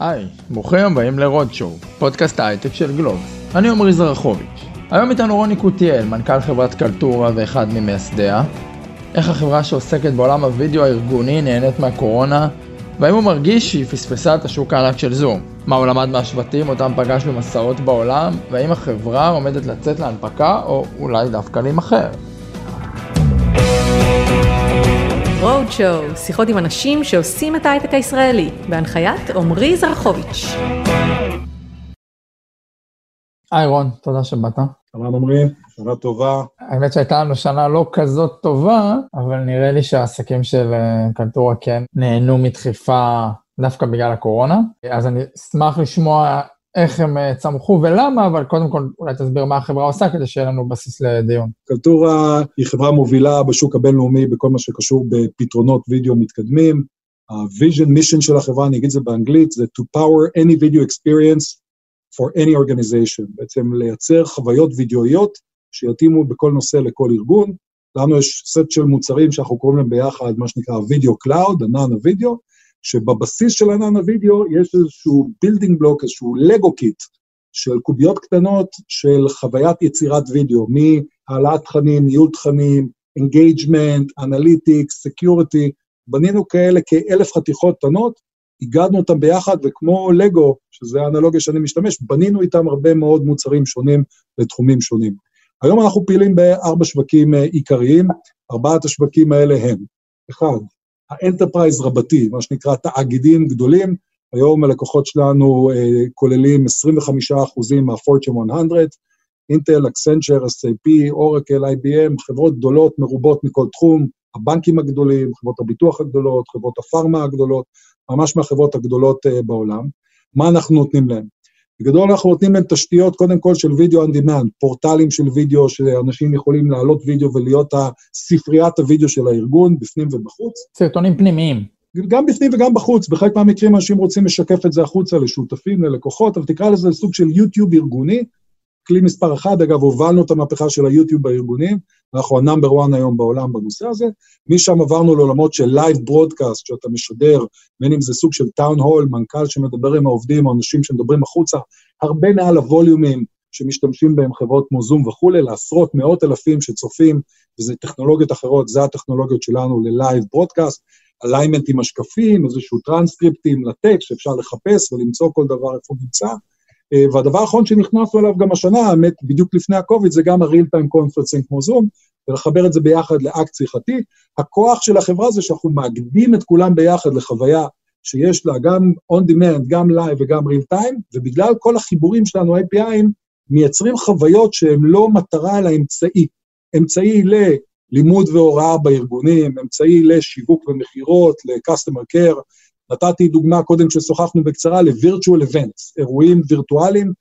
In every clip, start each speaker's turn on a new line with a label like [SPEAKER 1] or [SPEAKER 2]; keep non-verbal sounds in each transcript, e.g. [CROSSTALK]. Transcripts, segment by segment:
[SPEAKER 1] היי, ברוכים הבאים לרודשואו, פודקאסט ההייטק של גלוב. אני עמרי זרחוביץ'. היום איתנו רוני קוטיאל, מנכ"ל חברת קלטורה ואחד ממייסדיה. איך החברה שעוסקת בעולם הוידאו הארגוני נהנית מהקורונה, והאם הוא מרגיש שהיא פספסה את השוק הענק של זום. מה הוא למד מהשבטים אותם פגש במסעות בעולם, והאם החברה עומדת לצאת להנפקה, או אולי דווקא להימכר.
[SPEAKER 2] רודשואו, שיחות עם אנשים שעושים את ההייטק הישראלי, בהנחיית עמרי זרחוביץ'.
[SPEAKER 1] היי רון, תודה שבאת.
[SPEAKER 3] שלום עמרי, שנה טובה.
[SPEAKER 1] האמת שהייתה לנו שנה לא כזאת טובה, אבל נראה לי שהעסקים של אה, קלטורה כן נהנו מדחיפה דווקא בגלל הקורונה. אז אני אשמח לשמוע איך הם אה, צמחו ולמה, אבל קודם כל אולי תסביר מה החברה עושה כדי שיהיה לנו בסיס לדיון.
[SPEAKER 3] קלטורה היא חברה מובילה בשוק הבינלאומי בכל מה שקשור בפתרונות וידאו מתקדמים. ה-vision mission של החברה, אני אגיד את זה באנגלית, זה to power any video experience for any organization. בעצם לייצר חוויות וידאואיות שיתאימו בכל נושא לכל ארגון. לנו יש סט של מוצרים שאנחנו קוראים להם ביחד, מה שנקרא video cloud, ענן הוידאו, שבבסיס של ענן הוידאו יש איזשהו building block, איזשהו Lego kit של קוביות קטנות של חוויית יצירת וידאו, מהעלאת תכנים, ניהול תכנים, engagement, analytics, security, בנינו כאלה כאלף חתיכות קטנות, איגדנו אותם ביחד, וכמו לגו, שזה האנלוגיה שאני משתמש, בנינו איתם הרבה מאוד מוצרים שונים לתחומים שונים. היום אנחנו פעילים בארבע שווקים אה, עיקריים, ארבעת השווקים האלה הם, אחד, ה enterprise רבתי, מה שנקרא תאגידים גדולים, היום הלקוחות שלנו אה, כוללים 25% מה-Fortune 100, אינטל, אקסנצ'ר, SAP, אורקל, IBM, חברות גדולות מרובות מכל תחום, הבנקים הגדולים, חברות הביטוח הגדולות, חברות הפארמה הגדולות, ממש מהחברות הגדולות אה, בעולם. מה אנחנו נותנים להם? בגדול אנחנו נותנים להם תשתיות, קודם כל של וידאו on demand, פורטלים של וידאו, שאנשים יכולים להעלות וידאו ולהיות הספריית הוידאו של הארגון, בפנים ובחוץ.
[SPEAKER 1] סרטונים פנימיים.
[SPEAKER 3] גם בפנים וגם בחוץ, בחלק מהמקרים אנשים רוצים לשקף את זה החוצה לשותפים, ללקוחות, אבל תקרא לזה סוג של יוטיוב ארגוני, כלי מספר אחד, אגב, הובלנו את המהפכה של היוטיוב בארגונים, אנחנו ה number 1 היום בעולם בנושא הזה. משם עברנו לעולמות של live broadcast, שאתה משדר, בין אם זה סוג של town hall, מנכ"ל שמדבר עם העובדים, או אנשים שמדברים החוצה, הרבה מעל הווליומים שמשתמשים בהם חברות כמו זום וכולי, לעשרות, מאות אלפים שצופים, וזה טכנולוגיות אחרות, זה הטכנולוגיות שלנו ל live broadcast, alignment עם השקפים, איזשהו טרנסקריפטים לטקסט שאפשר לחפש ולמצוא כל דבר איפה נמצא. אה, והדבר האחרון שנכנסנו אליו גם השנה, האמת, בדיוק לפני ה-COVID, זה גם ה-real time conferencing כמו זום, ולחבר את זה ביחד לאקט שיחתי. הכוח של החברה זה שאנחנו מאגדים את כולם ביחד לחוויה שיש לה גם on demand, גם live וגם real time, ובגלל כל החיבורים שלנו, API'ים, מייצרים חוויות שהן לא מטרה אלא אמצעי. אמצעי ללימוד והוראה בארגונים, אמצעי לשיווק ומכירות, ל-customer care, נתתי דוגמה קודם כששוחחנו בקצרה ל-virtual events, אירועים וירטואליים.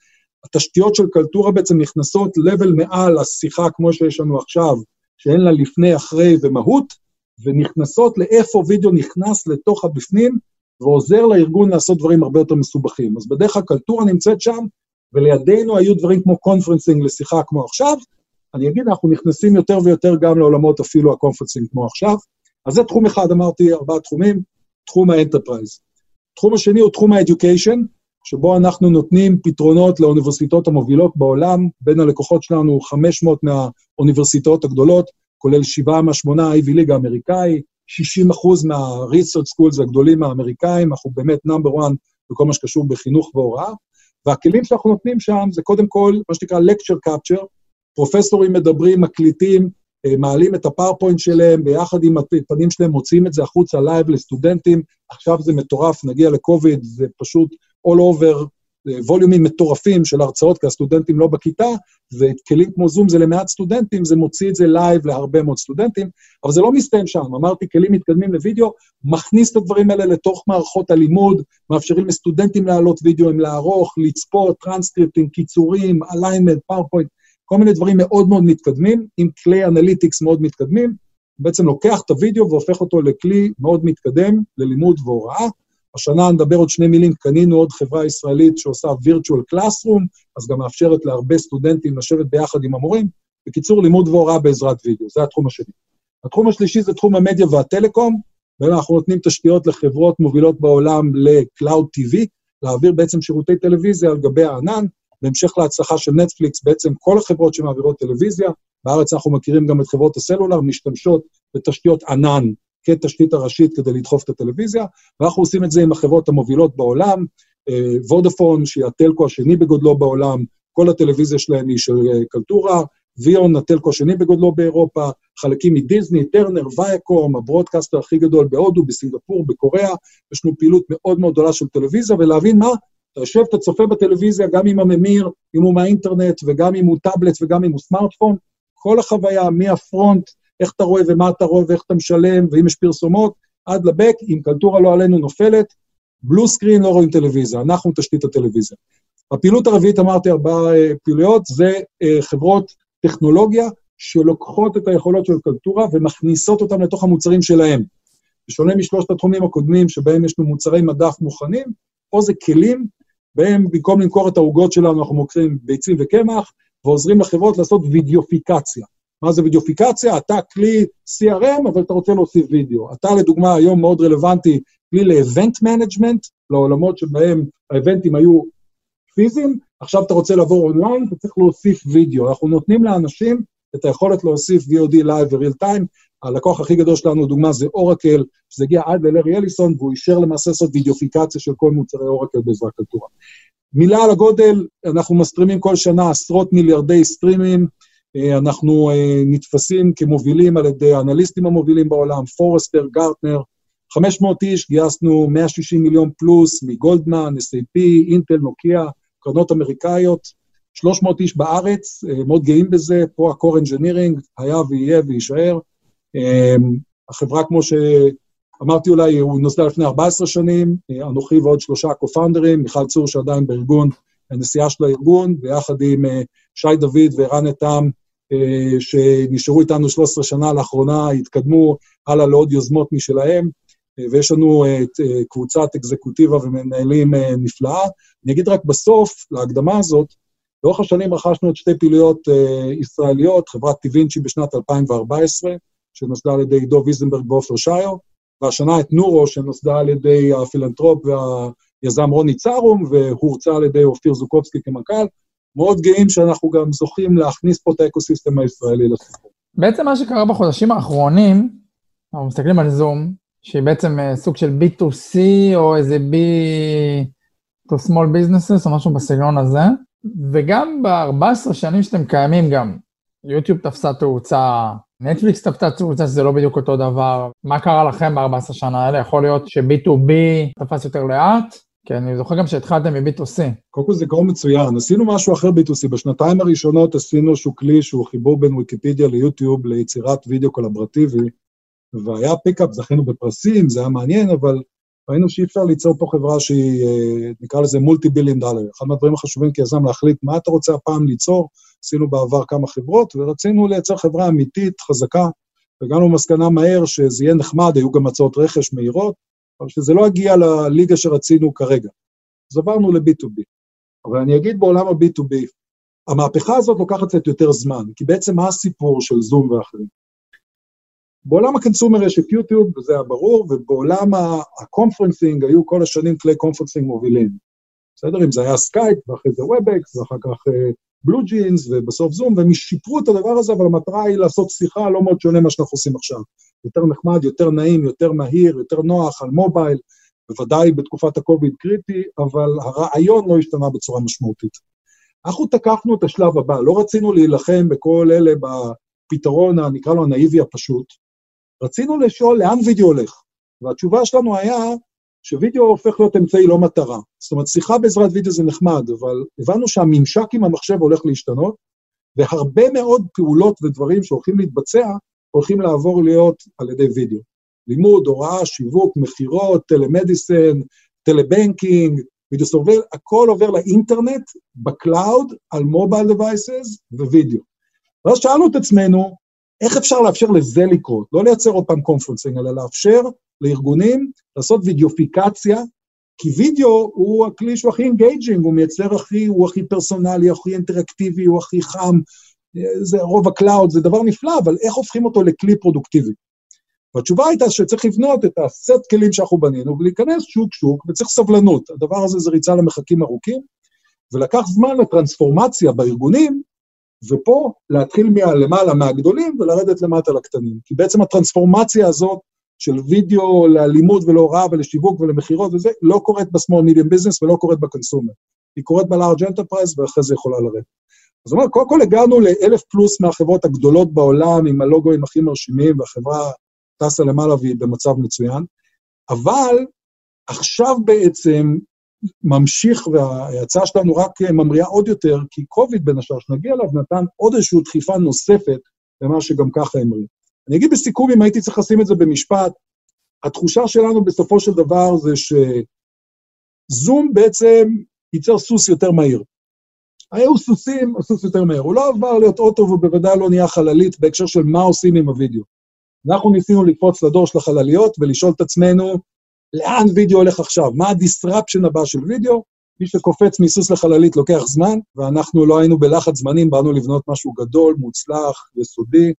[SPEAKER 3] התשתיות של קלטורה בעצם נכנסות level מעל השיחה כמו שיש לנו עכשיו, שאין לה לפני, אחרי ומהות, ונכנסות לאיפה וידאו נכנס לתוך הבפנים, ועוזר לארגון לעשות דברים הרבה יותר מסובכים. אז בדרך כלל קלטורה נמצאת שם, ולידינו היו דברים כמו conferencing לשיחה כמו עכשיו. אני אגיד, אנחנו נכנסים יותר ויותר גם לעולמות אפילו ה conferencing כמו עכשיו. אז זה תחום אחד, אמרתי, ארבעה תחומים. תחום ה enterprise. התחום השני הוא תחום ה education, שבו אנחנו נותנים פתרונות לאוניברסיטאות המובילות בעולם, בין הלקוחות שלנו 500 מהאוניברסיטאות הגדולות, כולל שבעה מהשמונה ה-Ivy League האמריקאי, 60 אחוז מה-research schools הגדולים האמריקאים, אנחנו באמת number 1 בכל מה שקשור בחינוך והוראה, והכלים שאנחנו נותנים שם זה קודם כל מה שנקרא lecture capture, פרופסורים מדברים, מקליטים, מעלים את הפאורפוינט שלהם, ביחד עם הפנים שלהם מוציאים את זה החוצה live לסטודנטים, עכשיו זה מטורף, נגיע לקוביד, זה פשוט all over, אה, ווליומים מטורפים של הרצאות, כי הסטודנטים לא בכיתה, וכלים כמו זום זה למעט סטודנטים, זה מוציא את זה live להרבה מאוד סטודנטים, אבל זה לא מסתיים שם, אמרתי, כלים מתקדמים לוידאו, מכניס את הדברים האלה לתוך מערכות הלימוד, מאפשרים לסטודנטים להעלות וידאו, הם לערוך, לצפות, טרנסקריפטים, קיצורים, alignment, פאורפוינט, כל מיני דברים מאוד מאוד מתקדמים, עם כלי analytics מאוד מתקדמים, בעצם לוקח את הוידאו והופך אותו לכלי מאוד מתקדם ללימוד והוראה. השנה נדבר עוד שני מילים, קנינו עוד חברה ישראלית שעושה virtual classroom, אז גם מאפשרת להרבה סטודנטים לשבת ביחד עם המורים. בקיצור, לימוד והוראה בעזרת וידאו, זה התחום השני. התחום השלישי זה תחום המדיה והטלקום, ואנחנו נותנים תשתיות לחברות מובילות בעולם ל-Cloud TV, להעביר בעצם שירותי טלוויזיה על גבי הענן, בהמשך להצלחה של נטפליקס, בעצם כל החברות שמעבירות טלוויזיה, בארץ אנחנו מכירים גם את חברות הסלולר, משתמשות בתשתיות ענן כתשתית הראשית כדי לדחוף את הטלוויזיה, ואנחנו עושים את זה עם החברות המובילות בעולם, אה, וודאפון, שהיא הטלקו השני בגודלו בעולם, כל הטלוויזיה שלהם היא של אה, קלטורה, ויון, ה telco השני בגודלו באירופה, חלקים מדיסני, טרנר, וייקום, ה broadcaster הכי גדול בהודו, בסינגפור, בקוריאה, יש לנו פעילות מאוד מאוד גדולה של טלוויזיה, ולהבין מה, אתה יושב, אתה צופה בטלוויזיה, גם עם הממיר, אם הוא מהאינטרנט, וגם אם הוא טאבלט וגם אם הוא סמארטפון, כל החוויה, מה front, איך אתה רואה ומה אתה רואה ואיך אתה משלם, ואם יש פרסומות, עד ל back, אם קלטורה לא עלינו נופלת, blue screen לא רואים טלוויזיה, אנחנו תשתית הטלוויזיה. הפעילות הרביעית, אמרתי ארבעה אה, פעילויות, זה אה, חברות טכנולוגיה שלוקחות את היכולות של קלטורה ומכניסות אותן לתוך המוצרים שלהם. בשונה משלושת התחומים הקודמים, שבהם יש לנו מוצרי מדף מוכנים, פה זה כלים, בהם במקום למכור את העוגות שלנו, אנחנו מוכרים ביצים וקמח, ועוזרים לחברות לעשות וידאופיקציה. מה זה וידאופיקציה? אתה כלי CRM, אבל אתה רוצה להוסיף וידאו. אתה, לדוגמה, היום מאוד רלוונטי, כלי ל event management, לעולמות שבהם האבנטים היו פיזיים, עכשיו אתה רוצה לעבור אונליין, אתה צריך להוסיף וידאו. אנחנו נותנים לאנשים את היכולת להוסיף VOD Live ו-real time. הלקוח הכי גדול שלנו, דוגמה, זה אורקל, שזה הגיע עד ללארי אליסון, והוא אישר למעשה לעשות וידאופיקציה של כל מוצרי אורקל בעזרת קלטורה. מילה על הגודל, אנחנו מסטרימים כל שנה עשרות מיליארדי סטרימים, אה, אנחנו אה, נתפסים כמובילים על ידי האנליסטים המובילים בעולם, פורסטר, גרטנר, 500 איש, גייסנו 160 מיליון פלוס מגולדמן, SAP, אינטל, נוקיה, קרנות אמריקאיות, 300 איש בארץ, אה, מאוד גאים בזה, פה ה-core engineering היה ויהיה ויישאר. החברה, כמו שאמרתי אולי, הוא נוסדה לפני 14 שנים, אנוכי ועוד שלושה co-founders, מיכל צור שעדיין בארגון, הנשיאה של הארגון, ויחד עם שי דוד וערן איתם, שנשארו איתנו 13 שנה, לאחרונה התקדמו הלאה לעוד יוזמות משלהם, ויש לנו את קבוצת אקזקוטיבים ומנהלים נפלאה. אני אגיד רק בסוף, להקדמה הזאת, לאורך השנים רכשנו את שתי פעילויות ישראליות, חברת טיווינצ'י בשנת 2014, שנוסדה על ידי עידו ויזנברג ועופר שייר, והשנה את נורו, שנוסדה על ידי הפילנטרופ והיזם רוני צרום, והורצה על ידי אופיר זוקובסקי כמנכ"ל. מאוד גאים שאנחנו גם זוכים להכניס פה את ה ecosystem הישראלי לסיפור.
[SPEAKER 1] בעצם מה שקרה בחודשים האחרונים, אנחנו מסתכלים על זום, שהיא בעצם אה, סוג של B2C או איזה B to small businesses או משהו בסגנון הזה, וגם ב-14 שנים שאתם קיימים גם, יוטיוב תפסה תאוצה, נטפליקס תפסה תאוצה שזה לא בדיוק אותו דבר. מה קרה לכם ב-14 שנה האלה? יכול להיות ש-B2B תפס יותר לאט? כן, אני זוכר גם שהתחלתם מ-B2C.
[SPEAKER 3] קודם כל זה גרום מצוין, עשינו משהו אחר B2C. בשנתיים הראשונות עשינו איזשהו כלי שהוא חיבור בין ויקיפדיה ליוטיוב ליצירת וידאו קולברטיבי, והיה פיקאפ, זכינו בפרסים, זה היה מעניין, אבל ראינו שאי אפשר ליצור פה חברה שהיא, אה, נקרא לזה מולטי ביליון דולר. אחד מהדברים החשובים כיזם להחליט מה אתה רוצה הפעם ליצור, עשינו בעבר כמה חברות, ורצינו לייצר חברה אמיתית, חזקה, והגענו למסקנה מהר שזה יהיה נחמד, היו גם הצעות רכש מהירות, אבל שזה לא יגיע לליגה שרצינו כרגע. אז עברנו ל-B2B. אבל אני אגיד בעולם ה-B2B, המהפכה הזאת לוקחת קצת יותר זמן, כי בעצם מה הסיפור של זום ואחרים? בעולם ה consumer יש את יוטיוב, וזה היה ברור, ובעולם ה conferencing היו כל השנים כלי conferencing מובילים. בסדר? אם זה היה סקייפ, ואחרי זה וובקס, ואחר כך בלו ג'ינס, ובסוף זום, והם שיפרו את הדבר הזה, אבל המטרה היא לעשות שיחה לא מאוד שונה ממה שאנחנו עושים עכשיו. יותר נחמד, יותר נעים, יותר מהיר, יותר נוח, על מובייל, בוודאי בתקופת הקוביד קריטי, אבל הרעיון לא השתנה בצורה משמעותית. אנחנו תקפנו את השלב הבא, לא רצינו להילחם בכל אלה בפתרון, נקרא לו הנאיבי הפשוט, רצינו לשאול לאן וידאו הולך, והתשובה שלנו היה שווידאו הופך להיות אמצעי לא מטרה. זאת אומרת, שיחה בעזרת וידאו זה נחמד, אבל הבנו שהממשק עם המחשב הולך להשתנות, והרבה מאוד פעולות ודברים שהולכים להתבצע, הולכים לעבור להיות על ידי וידאו. לימוד, הוראה, שיווק, מכירות, telemedicine, telebanking, video surveillance, הכל עובר לאינטרנט, ב cloud, על mobile devices ווידאו. ואז שאלנו את עצמנו, איך אפשר לאפשר לזה לקרות? לא לייצר עוד פעם conferencing, אלא לאפשר לארגונים לעשות וידאופיקציה, כי וידאו הוא הכלי שהוא הכי engaging, הוא מייצר הכי, הוא הכי פרסונלי, הכי אינטראקטיבי, הוא הכי חם, זה רוב ה cloud, זה דבר נפלא, אבל איך הופכים אותו לכלי פרודוקטיבי? והתשובה הייתה שצריך לבנות את הסט כלים שאנחנו בנינו ולהיכנס שוק-שוק, וצריך סבלנות. הדבר הזה זה ריצה למרחקים ארוכים, ולקח זמן לטרנספורמציה בארגונים, ופה להתחיל מהלמעלה מהגדולים ולרדת למטה לקטנים. כי בעצם הטרנספורמציה הזאת של וידאו לאלימות ולהוראה ולשיווק ולמכירות וזה, לא קורית ב small medium business ולא קורית ב consumer. היא קורית ב large enterprise ואחרי זה יכולה לרדת. אז הוא אומר, קודם כל הגענו לאלף פלוס מהחברות הגדולות בעולם, עם הלוגוים הכי מרשימים, והחברה טסה למעלה והיא במצב מצוין, אבל עכשיו בעצם ממשיך, וההצעה שלנו רק ממריאה עוד יותר, כי קוביד בין השאר שנגיע אליו נתן עוד איזושהי דחיפה נוספת למה שגם ככה המריא. אני אגיד בסיכום, אם הייתי צריך לשים את זה במשפט, התחושה שלנו בסופו של דבר זה שזום בעצם ייצר סוס יותר מהיר. היו סוסים, הסוס יותר מהר. הוא לא עבר להיות אוטו והוא בוודאי לא נהיה חללית בהקשר של מה עושים עם הוידאו. אנחנו ניסינו לקפוץ לדור של החלליות ולשאול את עצמנו, לאן וידאו הולך עכשיו? מה ה disruption הבא של וידאו? מי שקופץ מסוס לחללית לוקח זמן, ואנחנו לא היינו בלחץ זמנים, באנו לבנות משהו גדול, מוצלח, יסודי,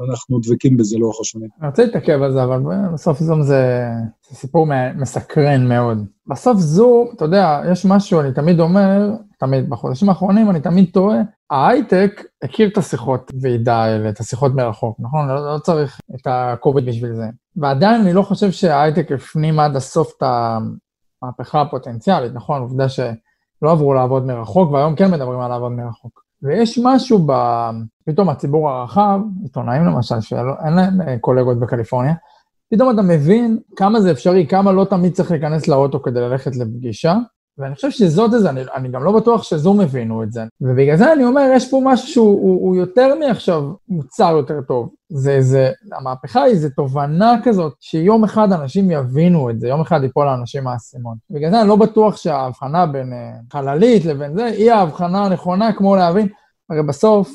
[SPEAKER 3] ואנחנו דבקים בזה לאורך השנים.
[SPEAKER 1] אני רוצה להתעכב על זה, אבל בסוף זום זה, זה סיפור מסקרן מאוד. בסוף זום, אתה יודע, יש משהו, אני תמיד אומר, תמיד, בחודשים האחרונים אני תמיד טועה, ההייטק הכיר את השיחות ועידה האלה, את השיחות מרחוק, נכון? לא, לא צריך את הקוביד בשביל זה. ועדיין אני לא חושב שההייטק הפנים עד הסוף את המהפכה הפוטנציאלית, נכון? עובדה שלא עברו לעבוד מרחוק, והיום כן מדברים על לעבוד מרחוק. ויש משהו ב... פתאום הציבור הרחב, עיתונאים למשל, שאין להם אה, קולגות בקליפורניה, פתאום אתה מבין כמה זה אפשרי, כמה לא תמיד צריך להיכנס לאוטו כדי ללכת לפגישה, ואני חושב שזאת איזה, אני, אני גם לא בטוח שזום הבינו את זה. ובגלל זה אני אומר, יש פה משהו שהוא הוא, הוא יותר מעכשיו מוצר יותר טוב. זה, זה, המהפכה היא, זה תובנה כזאת, שיום אחד אנשים יבינו את זה, יום אחד ייפול לאנשים האסימון. בגלל זה אני לא בטוח שההבחנה בין uh, חללית לבין זה, היא ההבחנה הנכונה, כמו להבין, הרי בסוף,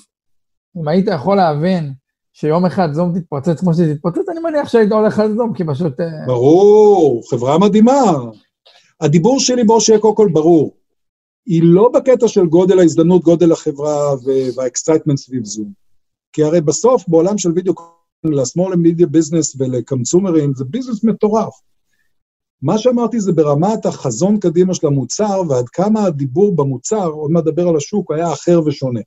[SPEAKER 1] אם היית יכול להבין שיום אחד זום תתפוצץ כמו שהיא תתפוצץ, אני מניח שהיית הולך על זום, כי פשוט... אה,
[SPEAKER 3] ברור, חברה מדהימה. הדיבור שלי בו שיהיה קודם כל ברור. היא לא בקטע של גודל ההזדמנות, גודל החברה וה excitement סביב זום. כי הרי בסוף, בעולם של וידאו לשמאל למדיע ביזנס ולקמצומרים, זה ביזנס מטורף. מה שאמרתי זה ברמת החזון קדימה של המוצר, ועד כמה הדיבור במוצר, עוד מעט נדבר על השוק, היה אחר ושונה.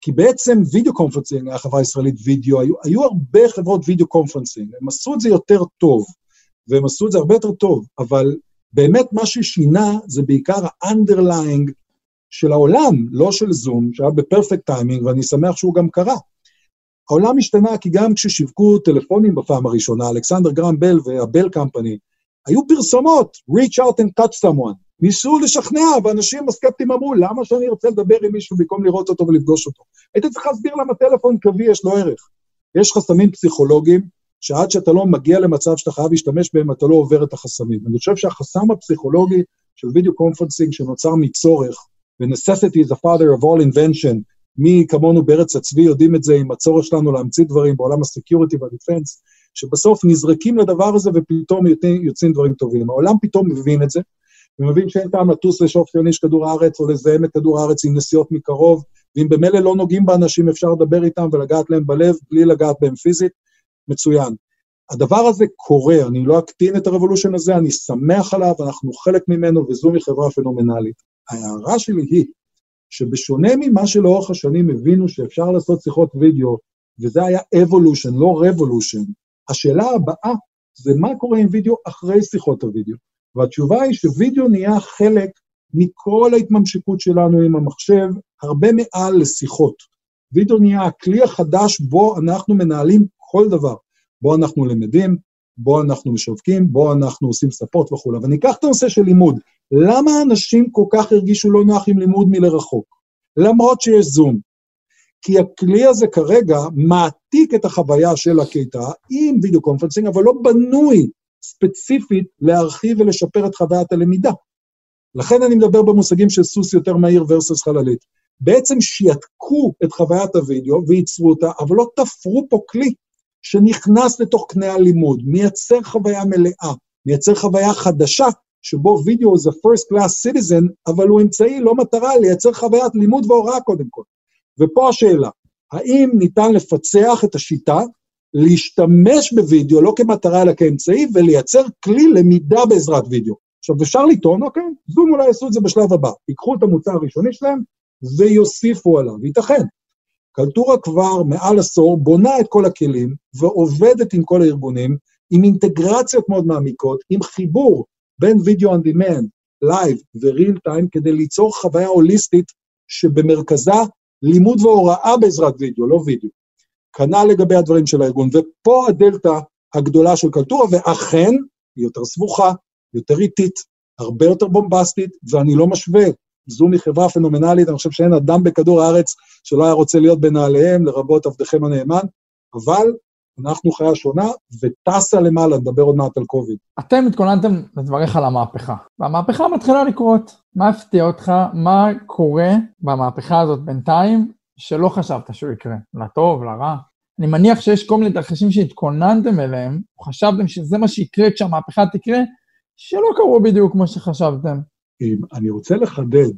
[SPEAKER 3] כי בעצם video conferencing, החברה הישראלית Vidyo, היו, היו הרבה חברות video conferencing, הם עשו את זה יותר טוב, והם עשו את זה הרבה יותר טוב, אבל באמת מה ששינה זה בעיקר ה-underlying של העולם, לא של זום, שהיה בפרפקט טיימינג, ואני שמח שהוא גם קרה. העולם השתנה כי גם כששיווקו טלפונים בפעם הראשונה, אלכסנדר גרם בל והבל קמפני, היו פרסומות, reach out and touch someone. ניסו לשכנע, ואנשים הסקפטיים אמרו, למה שאני ארצה לדבר עם מישהו במקום לראות אותו ולפגוש אותו? הייתי צריך להסביר למה טלפון קווי יש לו ערך. יש חסמים פסיכולוגיים, שעד שאתה לא מגיע למצב שאתה חייב להשתמש בהם, אתה לא עובר את החסמים. אני חושב שהחסם הפסיכולוגי של video conferencing שנוצר מצורך, ו-necessity is the father of all invention, מי כמונו בארץ הצבי יודעים את זה עם הצורך שלנו להמציא דברים בעולם ה security וה defense, שבסוף נזרקים לדבר הזה ופתאום יוצאים, דברים טובים. העולם פתאום מבין את זה, ומבין שאין טעם לטוס לשאוף יוניש כדור הארץ או לזהם את כדור הארץ עם נסיעות מקרוב, ואם במילא לא נוגעים באנשים אפשר לדבר איתם ולגעת להם בלב בלי לגעת בהם פיזית, מצוין. הדבר הזה קורה, אני לא אקטין את ה revolution הזה, אני שמח עליו, אנחנו חלק ממנו, וזום היא חברה פנומנלית. ההערה שלי היא, שבשונה ממה שלאורך השנים הבינו שאפשר לעשות שיחות וידאו, וזה היה evolution, לא revolution, השאלה הבאה זה מה קורה עם וידאו אחרי שיחות הוידאו. והתשובה היא שווידאו נהיה חלק מכל ההתממשקות שלנו עם המחשב, הרבה מעל לשיחות. וידאו נהיה הכלי החדש בו אנחנו מנהלים כל דבר. בו אנחנו למדים, בו אנחנו משווקים, בו אנחנו עושים ספורט וכולי. אבל ניקח את הנושא של לימוד. למה אנשים כל כך הרגישו לא נוח עם לימוד מלרחוק? למרות שיש זום. כי הכלי הזה כרגע מעתיק את החוויה של הכיתה עם video conferencing, אבל לא בנוי ספציפית להרחיב ולשפר את חוויית הלמידה. לכן אני מדבר במושגים של סוס יותר מהיר versus חללית. בעצם שיתקו את חוויית הוידאו וייצרו אותה, אבל לא תפרו פה כלי שנכנס לתוך קנה הלימוד, מייצר חוויה מלאה, מייצר חוויה חדשה, שבו וידאו זה first class citizen, אבל הוא אמצעי, לא מטרה, לייצר חוויית לימוד והוראה קודם כל. ופה השאלה, האם ניתן לפצח את השיטה להשתמש בווידאו לא כמטרה אלא כאמצעי, ולייצר כלי למידה בעזרת וידאו. עכשיו, אפשר לטעון, אוקיי, זום אולי יעשו את זה בשלב הבא. ייקחו את המוצר הראשוני שלהם ויוסיפו עליו, ייתכן. קלטורה כבר מעל עשור בונה את כל הכלים ועובדת עם כל הארגונים, עם אינטגרציות מאוד מעמיקות, עם חיבור בין video on demand, live ו real time, כדי ליצור חוויה הוליסטית שבמרכזה לימוד והוראה בעזרת וידאו, לא וידאו. כנ"ל לגבי הדברים של הארגון, ופה הדלתא הגדולה של קלטורה, ואכן, היא יותר סבוכה, יותר איטית, הרבה יותר בומבסטית, ואני לא משווה. זום היא חברה פנומנלית, אני חושב שאין אדם בכדור הארץ שלא היה רוצה להיות בנעליהם, לרבות עבדכם הנאמן, אבל אנחנו חיה שונה וטסה למעלה, נדבר עוד מעט על קוביד.
[SPEAKER 1] אתם התכוננתם לדבריך על המהפכה, והמהפכה מתחילה לקרות. מה הפתיע אותך? מה קורה במהפכה הזאת בינתיים שלא חשבת שהוא יקרה? לטוב, לרע? אני מניח שיש כל מיני תרחישים שהתכוננתם אליהם, או חשבתם שזה מה שיקרה כשהמהפכה תקרה, שלא קרו בדיוק כמו שחשבתם.
[SPEAKER 3] אני רוצה לחדד,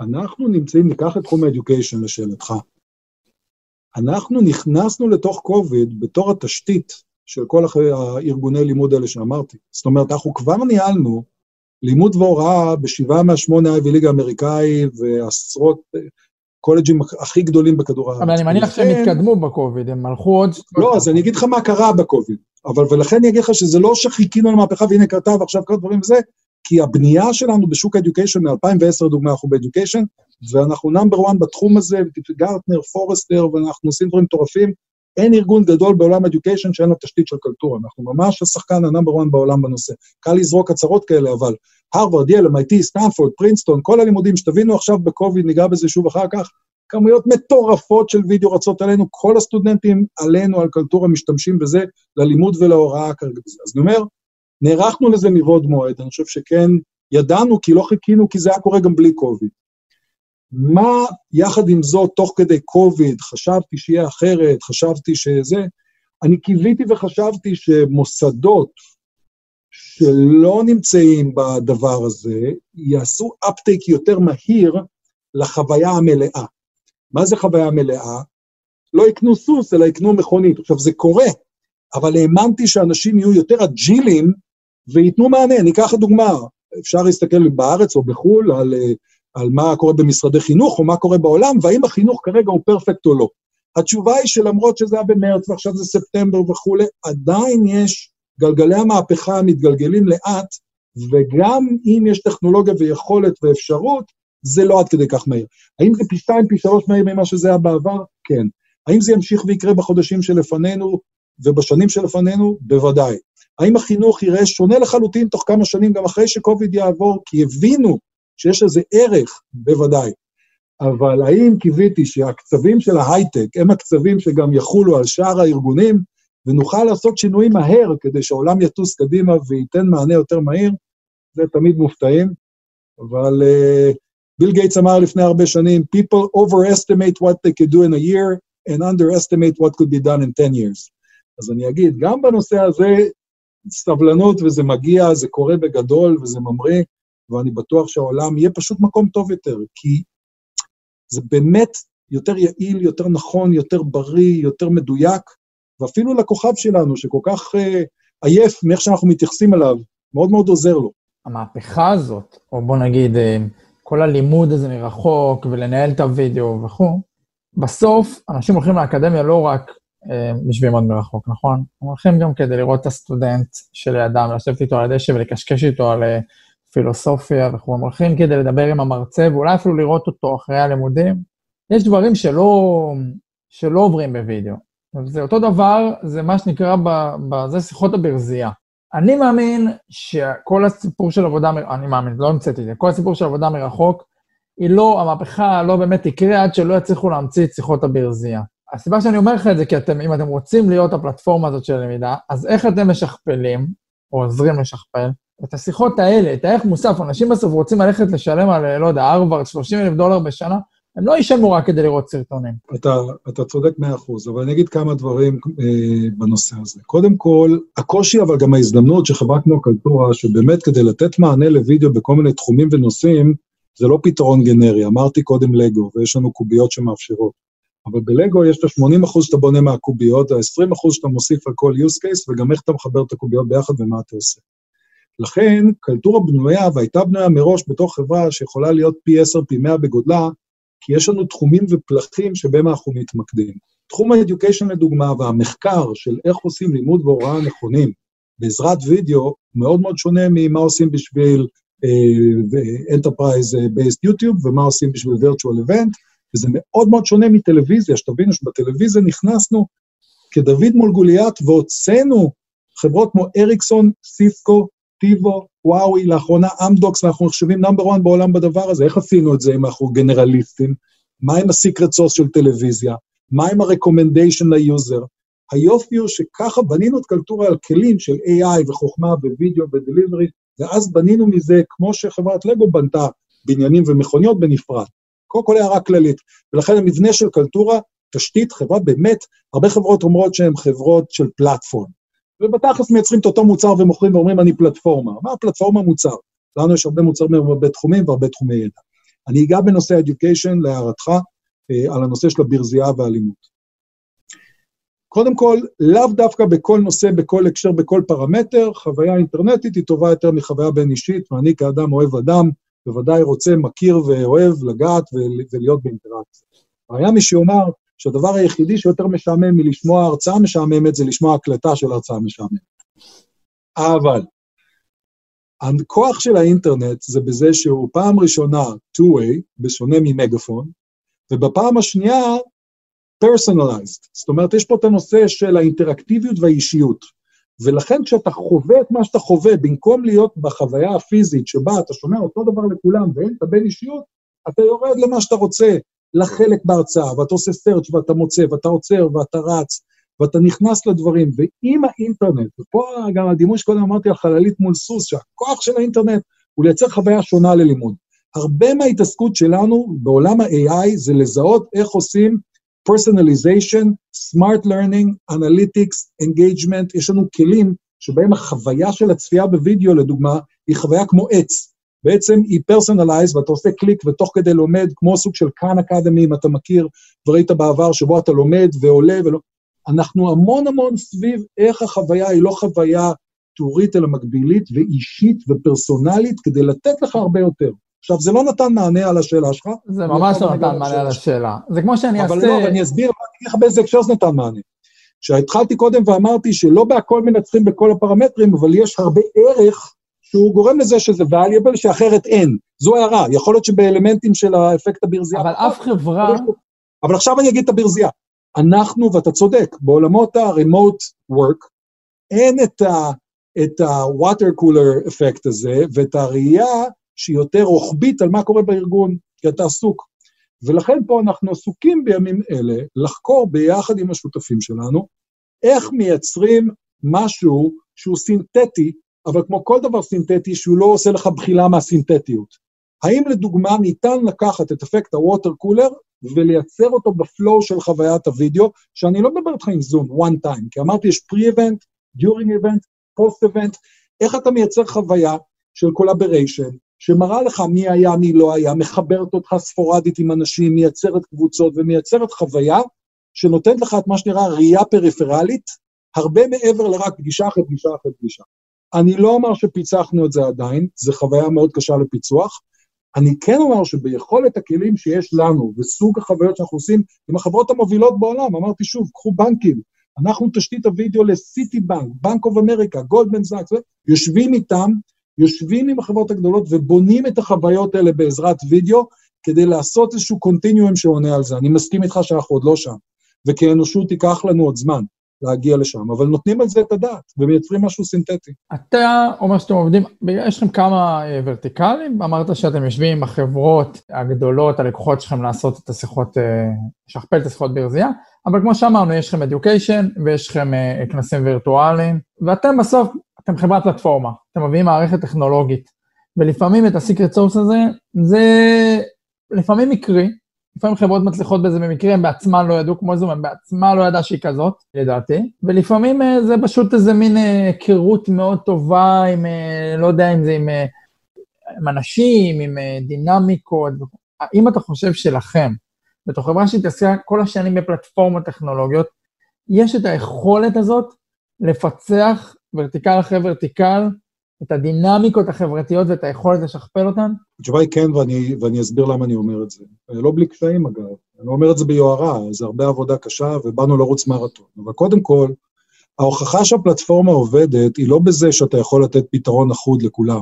[SPEAKER 3] אנחנו נמצאים, ניקח את תחום האדיוקיישן לשאלתך. אנחנו נכנסנו לתוך קוביד בתור התשתית של כל הארגוני לימוד האלה שאמרתי. זאת אומרת, אנחנו כבר ניהלנו לימוד והוראה בשבעה מהשמונה Ivy League האמריקאי ועשרות קולג'ים הכי גדולים בכדור הארץ.
[SPEAKER 1] אבל אני מניח שהם התקדמו בקוביד, הם הלכו עוד...
[SPEAKER 3] לא, אז אני אגיד לך מה קרה בקוביד. אבל ולכן אני אגיד לך שזה לא שחיכינו למהפכה והנה קרתה ועכשיו קרה דברים וזה, כי הבנייה שלנו בשוק ה education, מ-2010 דוגמה, אנחנו ב education, ואנחנו number 1 בתחום הזה, גרטנר, פורסטר, ואנחנו עושים דברים מטורפים. אין ארגון גדול בעולם education שאין לו תשתית של קלטורה, אנחנו ממש השחקן ה number 1 בעולם בנושא. קל לזרוק הצהרות כאלה, אבל הרווארד, יל, MIT, סטנפורד, פרינסטון, כל הלימודים שתבינו עכשיו בקוביד, ניגע בזה שוב אחר כך, כמויות מטורפות של וידאו רצות עלינו, כל הסטודנטים עלינו, על קלטורה, משתמשים בזה ללימוד ולהוראה כרגע. אז אני אומר, נערכנו לזה מבעוד מועד, אני חושב שכן ידענו, כי לא חיכינו, כי זה היה קורה גם בלי קוביד. מה יחד עם זאת, תוך כדי קוביד, חשבתי שיהיה אחרת, חשבתי שזה, אני קיוויתי וחשבתי שמוסדות שלא נמצאים בדבר הזה, יעשו אפטייק יותר מהיר לחוויה המלאה. מה זה חוויה מלאה? לא יקנו סוס, אלא יקנו מכונית. עכשיו, זה קורה, אבל האמנתי שאנשים יהיו יותר אג'ילים וייתנו מענה. ניקח דוגמה, אפשר להסתכל בארץ או בחו"ל על, על מה קורה במשרדי חינוך או מה קורה בעולם, והאם החינוך כרגע הוא פרפקט או לא. התשובה היא שלמרות שזה היה במרץ ועכשיו זה ספטמבר וכולי, עדיין יש גלגלי המהפכה המתגלגלים לאט, וגם אם יש טכנולוגיה ויכולת ואפשרות, זה לא עד כדי כך מהיר. האם זה פי שתיים, פי שלוש מהיר ממה שזה היה בעבר? כן. האם זה ימשיך ויקרה בחודשים שלפנינו ובשנים שלפנינו? בוודאי. האם החינוך יראה שונה לחלוטין תוך כמה שנים, גם אחרי שקוביד יעבור, כי הבינו שיש לזה ערך? בוודאי. אבל האם קיוויתי שהקצבים של ההייטק הם הקצבים שגם יחולו על שאר הארגונים, ונוכל לעשות שינויים מהר כדי שהעולם יטוס קדימה וייתן מענה יותר מהיר? זה תמיד מופתעים, אבל uh, ביל גייטס אמר לפני הרבה שנים, people overestimate what they could do in a year and underestimate what could be done in 10 years. אז אני אגיד, גם בנושא הזה, סבלנות וזה מגיע, זה קורה בגדול וזה ממריא, ואני בטוח שהעולם יהיה פשוט מקום טוב יותר, כי זה באמת יותר יעיל, יותר נכון, יותר בריא, יותר מדויק, ואפילו לכוכב שלנו, שכל כך uh, עייף מאיך שאנחנו מתייחסים אליו, מאוד מאוד עוזר לו.
[SPEAKER 1] המהפכה הזאת, או בוא נגיד, uh... כל הלימוד הזה מרחוק ולנהל את הוידאו וכו', בסוף אנשים הולכים לאקדמיה לא רק בשביל ללמוד מרחוק, נכון? הם הולכים גם כדי לראות את הסטודנט שלידם, לשבת איתו על הדשא ולקשקש איתו על אה, פילוסופיה וכו', הם הולכים כדי לדבר עם המרצה ואולי אפילו לראות אותו אחרי הלימודים. יש דברים שלא, שלא עוברים בווידאו. זה אותו דבר, זה מה שנקרא, בזה שיחות הברזייה. אני מאמין שכל הסיפור של עבודה, אני מאמין, לא המצאתי את זה, כל הסיפור של עבודה מרחוק, היא לא, המהפכה לא באמת תקרה עד שלא יצליחו להמציא את שיחות הברזייה. הסיבה שאני אומר לך את זה, כי אתם, אם אתם רוצים להיות הפלטפורמה הזאת של למידה, אז איך אתם משכפלים, או עוזרים לשכפל, את השיחות האלה, את הערך מוסף, אנשים בסוף רוצים ללכת לשלם על, לא יודע, הרווארד, 30 אלף דולר בשנה, הם לא ישלמו רק כדי לראות סרטונים.
[SPEAKER 3] אתה, אתה צודק מאה אחוז, אבל אני אגיד כמה דברים אה, בנושא הזה. קודם כל, הקושי, אבל גם ההזדמנות שחברה כמו קלטורה, שבאמת כדי לתת מענה לוידאו בכל מיני תחומים ונושאים, זה לא פתרון גנרי. אמרתי קודם לגו, ויש לנו קוביות שמאפשרות. אבל בלגו יש את ה-80 אחוז שאתה בונה מהקוביות, ה-20 אחוז שאתה מוסיף על כל use case, וגם איך אתה מחבר את הקוביות ביחד ומה אתה עושה. לכן, קלטורה בנויה, והייתה בנויה מראש בתוך חברה שיכולה להיות פי 10, פי 100 בגודלה, כי יש לנו תחומים ופלחים שבהם אנחנו מתמקדים. תחום ה-Education לדוגמה, והמחקר של איך עושים לימוד והוראה נכונים בעזרת וידאו, מאוד מאוד שונה ממה עושים בשביל uh, Enterprise Based YouTube ומה עושים בשביל virtual event, וזה מאוד מאוד שונה מטלוויזיה, שתבינו שבטלוויזיה נכנסנו כדוד מול גוליית והוצאנו חברות כמו אריקסון, סיסקו, טיבו, וואווי, לאחרונה אמדוקס, אנחנו נחשבים number 1 בעולם בדבר הזה. איך עשינו את זה אם אנחנו גנרליסטים? מה עם ה secret sauce של טלוויזיה? מה עם ה recommendation ל user? היופי הוא שככה בנינו את קלטורה על כלים של AI וחוכמה ווידאו ודליברי, ואז בנינו מזה, כמו שחברת לגו בנתה, בניינים ומכוניות בנפרד. קודם כל הערה כללית. ולכן המבנה של קלטורה, תשתית, חברה באמת, הרבה חברות אומרות שהן חברות של פלטפורם. ובתכלס מייצרים את אותו מוצר ומוכרים ואומרים, אני פלטפורמה. מה הפלטפורמה מוצר? לנו יש הרבה מוצרים בהרבה תחומים והרבה תחומי ידע. אני אגע בנושא education, להערתך, אה, על הנושא של הברזייה והאלימות. קודם כל, לאו דווקא בכל נושא, בכל הקשר, בכל פרמטר, חוויה אינטרנטית היא טובה יותר מחוויה בין אישית, ואני כאדם אוהב אדם, בוודאי רוצה, מכיר ואוהב לגעת ולהיות באינטראקציה. היה מי שאומר שהדבר היחידי שיותר משעמם מלשמוע הרצאה משעממת זה לשמוע הקלטה של הרצאה משעממת. אבל, הכוח של האינטרנט זה בזה שהוא פעם ראשונה two-way, בשונה ממגפון, ובפעם השנייה personalized. זאת אומרת, יש פה את הנושא של האינטראקטיביות והאישיות. ולכן כשאתה חווה את מה שאתה חווה, במקום להיות בחוויה הפיזית שבה אתה שומע אותו דבר לכולם ואין את הבין אישיות, אתה יורד למה שאתה רוצה, לחלק בהרצאה, ואתה עושה search ואתה מוצא, ואתה עוצר ואתה רץ, ואתה נכנס לדברים. ועם האינטרנט, ופה גם הדימוי שקודם אמרתי על חללית מול סוס, שהכוח של האינטרנט הוא לייצר חוויה שונה ללימוד. הרבה מההתעסקות שלנו בעולם ה-AI זה לזהות איך עושים personalization, smart learning, analytics, engagement, יש לנו כלים שבהם החוויה של הצפייה בווידאו, לדוגמה, היא חוויה כמו עץ. בעצם היא פרסונליז, ואתה עושה קליק ותוך כדי לומד, כמו סוג של כאן אקדמי, אם אתה מכיר וראית בעבר, שבו אתה לומד ועולה ולא... אנחנו המון המון סביב איך החוויה היא לא חוויה טורית, אלא מקבילית ואישית ופרסונלית, כדי לתת לך הרבה יותר. עכשיו, זה לא נתן מענה על השאלה שלך.
[SPEAKER 1] זה ממש לא נתן מענה על השאלה. זה כמו שאני אעשה...
[SPEAKER 3] אבל לא, אני אסביר, אני אגיד לך באיזה הקשר זה נתן מענה. כשהתחלתי קודם ואמרתי שלא בהכל מנצחים בכל הפרמטרים, אבל יש הרבה ערך שהוא גורם לזה שזה valuable, שאחרת אין. זו הערה, יכול להיות שבאלמנטים של האפקט הברזייה...
[SPEAKER 1] אבל אף חברה...
[SPEAKER 3] אבל עכשיו אני אגיד את הברזייה. אנחנו, ואתה צודק, בעולמות ה-remote work, אין את ה-water cooler אפקט הזה, ואת הראייה שהיא יותר רוחבית על מה קורה בארגון, כי אתה עסוק. ולכן פה אנחנו עסוקים בימים אלה לחקור ביחד עם השותפים שלנו איך מייצרים משהו שהוא סינתטי, אבל כמו כל דבר סינתטי, שהוא לא עושה לך בחילה מהסינתטיות. האם לדוגמה ניתן לקחת את אפקט הווטר קולר ולייצר אותו בפלואו של חוויית הוידאו, שאני לא מדבר איתך עם זום, one time, כי אמרתי יש pre-event, during event, post-event, איך אתה מייצר חוויה של collaboration, שמראה לך מי היה, מי לא היה, מחברת אותך ספורדית עם אנשים, מייצרת קבוצות ומייצרת חוויה שנותנת לך את מה שנראה ראייה פריפרלית, הרבה מעבר לרק פגישה אחרי פגישה אחרי פגישה. אני לא אומר שפיצחנו את זה עדיין, זו חוויה מאוד קשה לפיצוח. אני כן אומר שביכולת הכלים שיש לנו וסוג החוויות שאנחנו עושים עם החברות המובילות בעולם, אמרתי שוב, קחו בנקים, אנחנו תשתית הוידאו לסיטי בנק, בנק אוף אמריקה, גולדמן זאקס, יושבים איתם יושבים עם החברות הגדולות ובונים את החוויות האלה בעזרת וידאו, כדי לעשות איזשהו continuum שעונה על זה. אני מסכים איתך שאנחנו עוד לא שם, וכאנושות ייקח לנו עוד זמן להגיע לשם, אבל נותנים על זה את הדעת, ומייצרים משהו סינתטי.
[SPEAKER 1] אתה אומר שאתם עובדים, יש לכם כמה אה, ורטיקלים, אמרת שאתם יושבים עם החברות הגדולות, הלקוחות שלכם לעשות את השיחות, אה, לשכפל את השיחות ברזולוציה, אבל כמו שאמרנו, יש לכם education ויש לכם אה, כנסים וירטואליים, ואתם בסוף אתם חברת פלטפורמה, אתם מביאים מערכת טכנולוגית, ולפעמים את ה-secret sauce הזה, זה לפעמים מקרי, לפעמים חברות מצליחות בזה במקרה, הם בעצמן לא ידעו כמו זום, הם בעצמן לא ידעה שהיא כזאת, לדעתי, ולפעמים אה, זה פשוט איזה מין אה, היכרות מאוד טובה עם, אה, לא יודע אם זה עם, עם אנשים, עם דינמיקות, האם אתה חושב שלכם, בתוך חברה שהתעסקה כל השנים בפלטפורמות טכנולוגיות, יש את היכולת הזאת לפצח ורטיקל אחרי ורטיקל את הדינמיקות החברתיות ואת היכולת לשכפל אותן?
[SPEAKER 3] התשובה היא כן, ואני, ואני אסביר למה אני אומר את זה. לא בלי קשיים, אגב. אני אומר את זה ביוהרה, זה הרבה עבודה קשה, ובאנו לרוץ מרתון. אבל קודם כל, ההוכחה שהפלטפורמה עובדת היא לא בזה שאתה יכול לתת פתרון אחוד לכולם,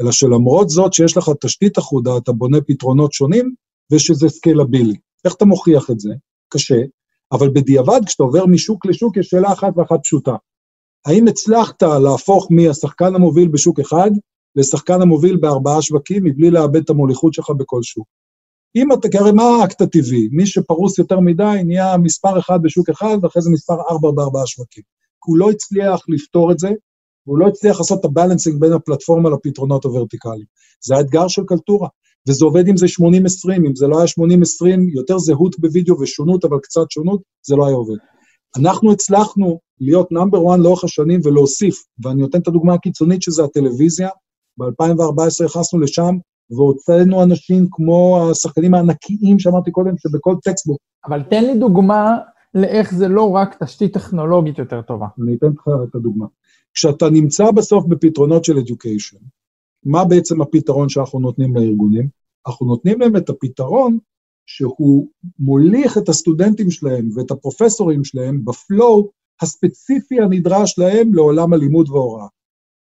[SPEAKER 3] אלא שלמרות זאת שיש לך תשתית אחודה, אתה בונה פתרונות שונים, ושזה scalable. איך אתה מוכיח את זה? קשה, אבל בדיעבד, כשאתה עובר משוק לשוק, יש שאלה אחת ואחת פשוטה. האם הצלחת להפוך מהשחקן המוביל בשוק אחד לשחקן המוביל בארבעה שווקים מבלי לאבד את המוליכות שלך בכל שוק? אם אתה, כי הרי מה האקט הטבעי? מי שפרוס יותר מדי נהיה מספר אחד בשוק אחד ואחרי זה מספר ארבע בארבעה שווקים. כי הוא לא הצליח לפתור את זה, והוא לא הצליח לעשות את ה-balancing בין הפלטפורמה לפתרונות הוורטיקליים. זה האתגר של קלטורה, וזה עובד אם זה 80-20, אם זה לא היה 80-20, יותר זהות בווידאו ושונות, אבל קצת שונות, זה לא היה עובד. אנחנו הצלחנו להיות number 1 לאורך השנים ולהוסיף, ואני נותן את הדוגמה הקיצונית שזה הטלוויזיה, ב-2014 נכנסנו לשם והוצאנו אנשים כמו השחקנים הענקיים שאמרתי קודם, שבכל textbook.
[SPEAKER 1] אבל תן לי דוגמה לאיך זה לא רק תשתית טכנולוגית יותר טובה.
[SPEAKER 3] אני אתן לך את הדוגמה. כשאתה נמצא בסוף בפתרונות של education, מה בעצם הפתרון שאנחנו נותנים לארגונים? אנחנו נותנים להם את הפתרון שהוא מוליך את הסטודנטים שלהם ואת הפרופסורים שלהם ב-flow הספציפי הנדרש להם לעולם הלימוד וההוראה.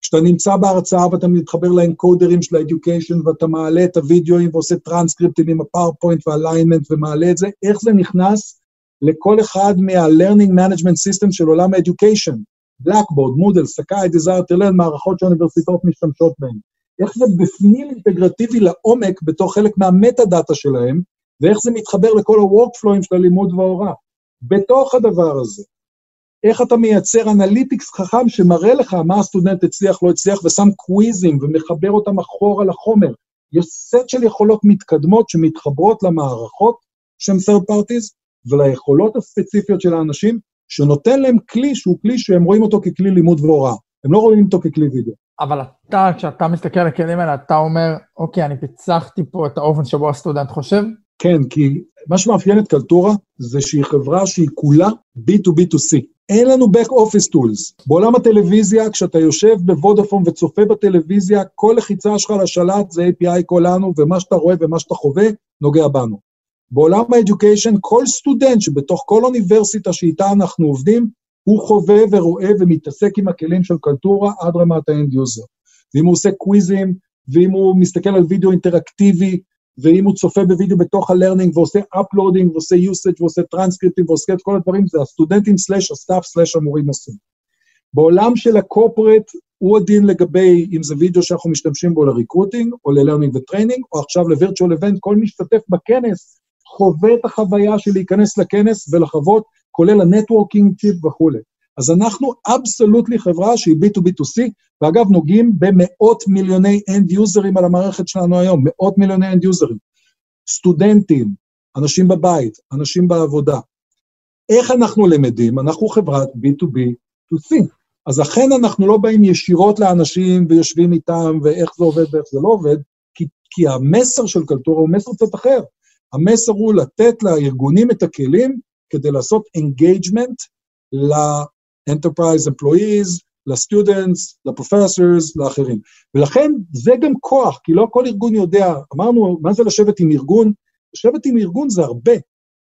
[SPEAKER 3] כשאתה נמצא בהרצאה ואתה מתחבר ל-encoderים של ה-Education ואתה מעלה את הוידאוים ועושה טרנסקריפטים עם ה-PowerPoint וה-alignment ומעלה את זה, איך זה נכנס לכל אחד מה-Learning Management System של עולם ה-Education, Blackboard, Moodle, Sakai, Desire2Learn, מערכות שהאוניברסיטאות משתמשות בהן. איך זה בפנים אינטגרטיבי לעומק בתוך חלק מה-metadata שלהם, ואיך זה מתחבר לכל ה-workflowים של הלימוד וההוראה. בתוך הדבר הזה, איך אתה מייצר analytics חכם שמראה לך מה הסטודנט הצליח, לא הצליח, ושם quizים ומחבר אותם אחורה לחומר. יש סט של יכולות מתקדמות שמתחברות למערכות שהן third parties וליכולות הספציפיות של האנשים, שנותן להם כלי שהוא כלי שהם רואים אותו ככלי לימוד והוראה. הם לא רואים אותו ככלי וידאו.
[SPEAKER 1] אבל אתה, כשאתה מסתכל על הכלים האלה, אתה אומר, אוקיי, אני פיצחתי פה את האופן שבו הסטודנט חושב?
[SPEAKER 3] כן, כי מה שמאפיין את קלטורה זה שהיא חברה שהיא כולה B2B2C. אין לנו back office tools. בעולם הטלוויזיה, כשאתה יושב בוודאפון וצופה בטלוויזיה, כל לחיצה שלך לשלט זה API כולנו, ומה שאתה רואה ומה שאתה חווה, נוגע בנו. בעולם ה-Education, כל סטודנט שבתוך כל אוניברסיטה שאיתה אנחנו עובדים, הוא חווה ורואה ומתעסק עם הכלים של קלטורה עד רמת ה-end user. ואם הוא עושה quizים, ואם הוא מסתכל על וידאו אינטראקטיבי, ואם הוא צופה בווידאו בתוך ה-learning ועושה uploading ועושה usage ועושה טרנסקריפטים ועושה את כל הדברים, זה הסטודנטים slash ה-staff slash המורים עושים. בעולם של ה-corporate הוא הדין לגבי אם זה וידאו שאנחנו משתמשים בו ל-recruiting או ל-learning ו-training, או עכשיו ל-virtual event, כל משתתף בכנס חווה את החוויה של להיכנס לכנס ולחוות, כולל הנטוורקינג צ'יפ וכולי. אז אנחנו absolutely חברה שהיא B2B2C, ואגב, נוגעים במאות מיליוני end userים על המערכת שלנו היום, מאות מיליוני end userים. סטודנטים, אנשים בבית, אנשים בעבודה. איך אנחנו למדים? אנחנו חברת B2B2C. אז אכן אנחנו לא באים ישירות לאנשים ויושבים איתם ואיך זה עובד ואיך זה לא עובד, כי, כי המסר של קלטורה הוא מסר קצת אחר. המסר הוא לתת לארגונים את הכלים כדי לעשות engagement ל-enterprise employees, ל-students, ל-professors, לאחרים. ולכן זה גם כוח, כי לא כל ארגון יודע, אמרנו, מה זה לשבת עם ארגון? לשבת עם ארגון זה הרבה.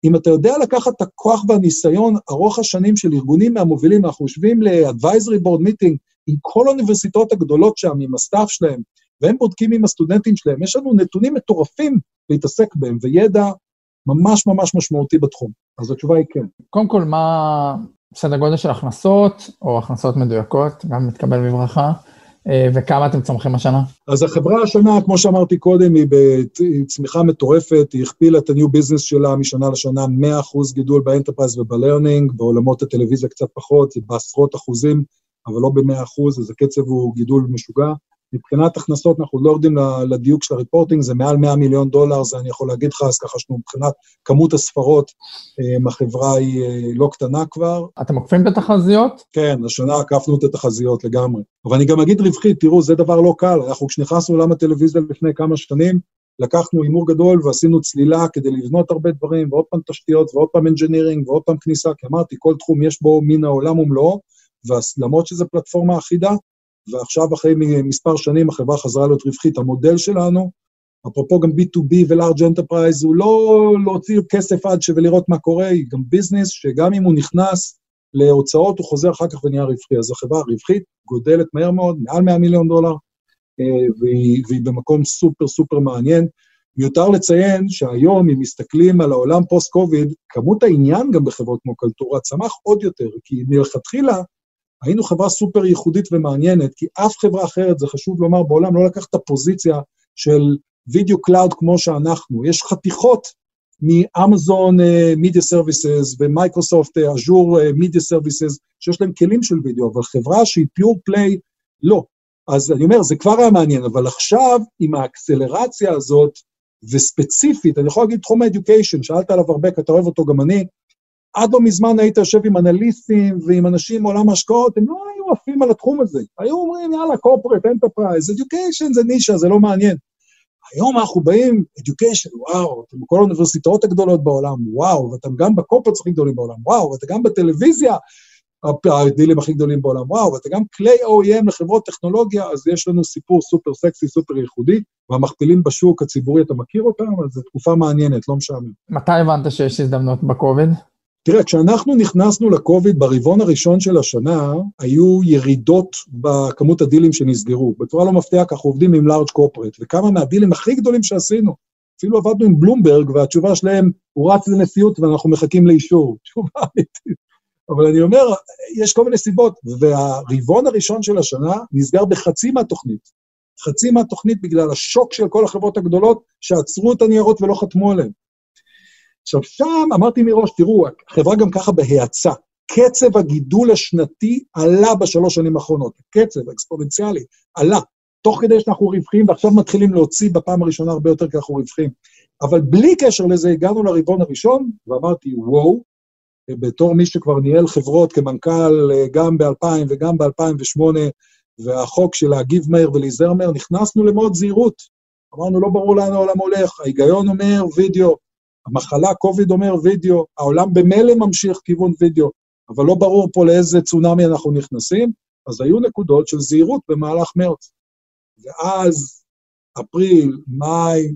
[SPEAKER 3] אם אתה יודע לקחת את הכוח והניסיון ארוך השנים של ארגונים מהמובילים, אנחנו יושבים ל-advisory board meeting עם כל האוניברסיטאות הגדולות שם, עם ה-staff שלהם, והם בודקים עם הסטודנטים שלהם, יש לנו נתונים מטורפים להתעסק בהם, וידע ממש ממש משמעותי בתחום. אז התשובה היא כן.
[SPEAKER 1] קודם כל, מה סדר גודל של הכנסות, או הכנסות מדויקות, גם מתקבל בברכה, אה, וכמה אתם צומחים השנה?
[SPEAKER 3] אז החברה השנה, כמו שאמרתי קודם, היא בצמיחה מטורפת, היא הכפילה את ה-new business שלה משנה לשנה, 100% גידול ב-enterprise וב-learning, בעולמות הטלוויזיה קצת פחות, זה בעשרות אחוזים, אבל לא ב-100%, אז הקצב הוא גידול משוגע. מבחינת הכנסות, אנחנו לא יורדים לדיוק של הריפורטינג, זה מעל 100 מיליון דולר, זה אני יכול להגיד לך, אז ככה שמבחינת כמות הספרות, אה, החברה היא אה, לא קטנה כבר.
[SPEAKER 1] אתם עוקפים את התחזיות?
[SPEAKER 3] כן, השנה עקפנו את התחזיות לגמרי. אבל אני גם אגיד רווחית, תראו, זה דבר לא קל. אנחנו כשנכנסנו לעולם הטלוויזיה לפני כמה שנים, לקחנו הימור גדול ועשינו צלילה כדי לבנות הרבה דברים, ועוד פעם תשתיות, ועוד פעם engineering, ועוד פעם כניסה, כי אמרתי, כל תחום יש בו מן העולם ומלואו, ולמרות שזו פלטפורמה אחידה, ועכשיו אחרי מספר שנים החברה חזרה להיות רווחית. המודל שלנו, אפרופו גם B2B ו-Large Enterprise, הוא לא להוציא כסף עד ש... ולראות מה קורה, היא גם business, שגם אם הוא נכנס להוצאות, הוא חוזר אחר כך ונהיה רווחי. אז החברה רווחית, גודלת מהר מאוד, מעל 100 מיליון דולר, אה, והיא, והיא במקום סופר סופר מעניין. מיותר לציין שהיום, אם מסתכלים על העולם post-COVID, כמות העניין גם בחברות כמו קלטורה צמח עוד יותר, כי מלכתחילה היינו חברה סופר ייחודית ומעניינת, כי אף חברה אחרת, זה חשוב לומר, בעולם לא לקח את הפוזיציה של video cloud כמו שאנחנו. יש חתיכות מ-Amazon Media Services ו-Microsoft Azure Media Services, שיש להם כלים של וידאו, אבל חברה שהיא pure play, לא. אז אני אומר, זה כבר היה מעניין, אבל עכשיו, עם האקסלרציה הזאת, וספציפית, אני יכול להגיד תחום ה-education, שאלת עליו הרבה, כי אתה אוהב אותו גם אני, עד לא מזמן היית יושב עם אנליסטים ועם אנשים מעולם ההשקעות, הם לא היו עפים על התחום הזה. היו אומרים, יאללה, corporate enterprise, education זה נישה, זה לא מעניין. היום אנחנו באים, education, וואו, אתם בכל האוניברסיטאות הגדולות בעולם, וואו, ואתם גם בקורפרטס הכי גדולים בעולם, וואו, ואתם גם בטלוויזיה, הדילים הכי גדולים בעולם, וואו, ואתם גם כלי OEM לחברות טכנולוגיה, אז יש לנו סיפור סופר סקסי, סופר ייחודי, והמכפילים בשוק הציבורי, אתה מכיר אותם? אז זו תקופה מעניינת, לא משעמם.
[SPEAKER 1] מתי הבנת שיש הזדמנות בקוביד?
[SPEAKER 3] תראה, כשאנחנו נכנסנו לקוביד ברבעון הראשון של השנה, היו ירידות בכמות הדילים שנסגרו. בצורה לא מפתיעה, ככה עובדים עם לארג' קורפרט, וכמה מהדילים הכי גדולים שעשינו, אפילו עבדנו עם בלומברג, והתשובה שלהם, הוא רץ לנשיאות ואנחנו מחכים לאישור. [LAUGHS] תשובה אמיתית. אבל אני אומר, יש כל מיני סיבות, והרבעון הראשון של השנה נסגר בחצי מהתוכנית. חצי מהתוכנית בגלל השוק של כל החברות הגדולות שעצרו את הניירות ולא חתמו עליהן. עכשיו, שם אמרתי מראש, תראו, החברה גם ככה בהאצה. קצב הגידול השנתי עלה בשלוש שנים האחרונות. הקצב האקספוננציאלי עלה, תוך כדי שאנחנו רווחים, ועכשיו מתחילים להוציא בפעם הראשונה הרבה יותר כי אנחנו רווחים. אבל בלי קשר לזה, הגענו לרבעון הראשון, ואמרתי, וואו, בתור מי שכבר ניהל חברות כמנכ"ל גם ב-2000 וגם ב-2008, והחוק של להגיב מהר ולהיזהר מהר, נכנסנו למאוד זהירות. אמרנו, לא ברור לאן העולם הולך, ההיגיון אומר וידאו, המחלה, קוביד אומר וידאו, העולם במילא ממשיך כיוון וידאו, אבל לא ברור פה לאיזה צונאמי אנחנו נכנסים, אז היו נקודות של זהירות במהלך מרץ. ואז, אפריל, מאי,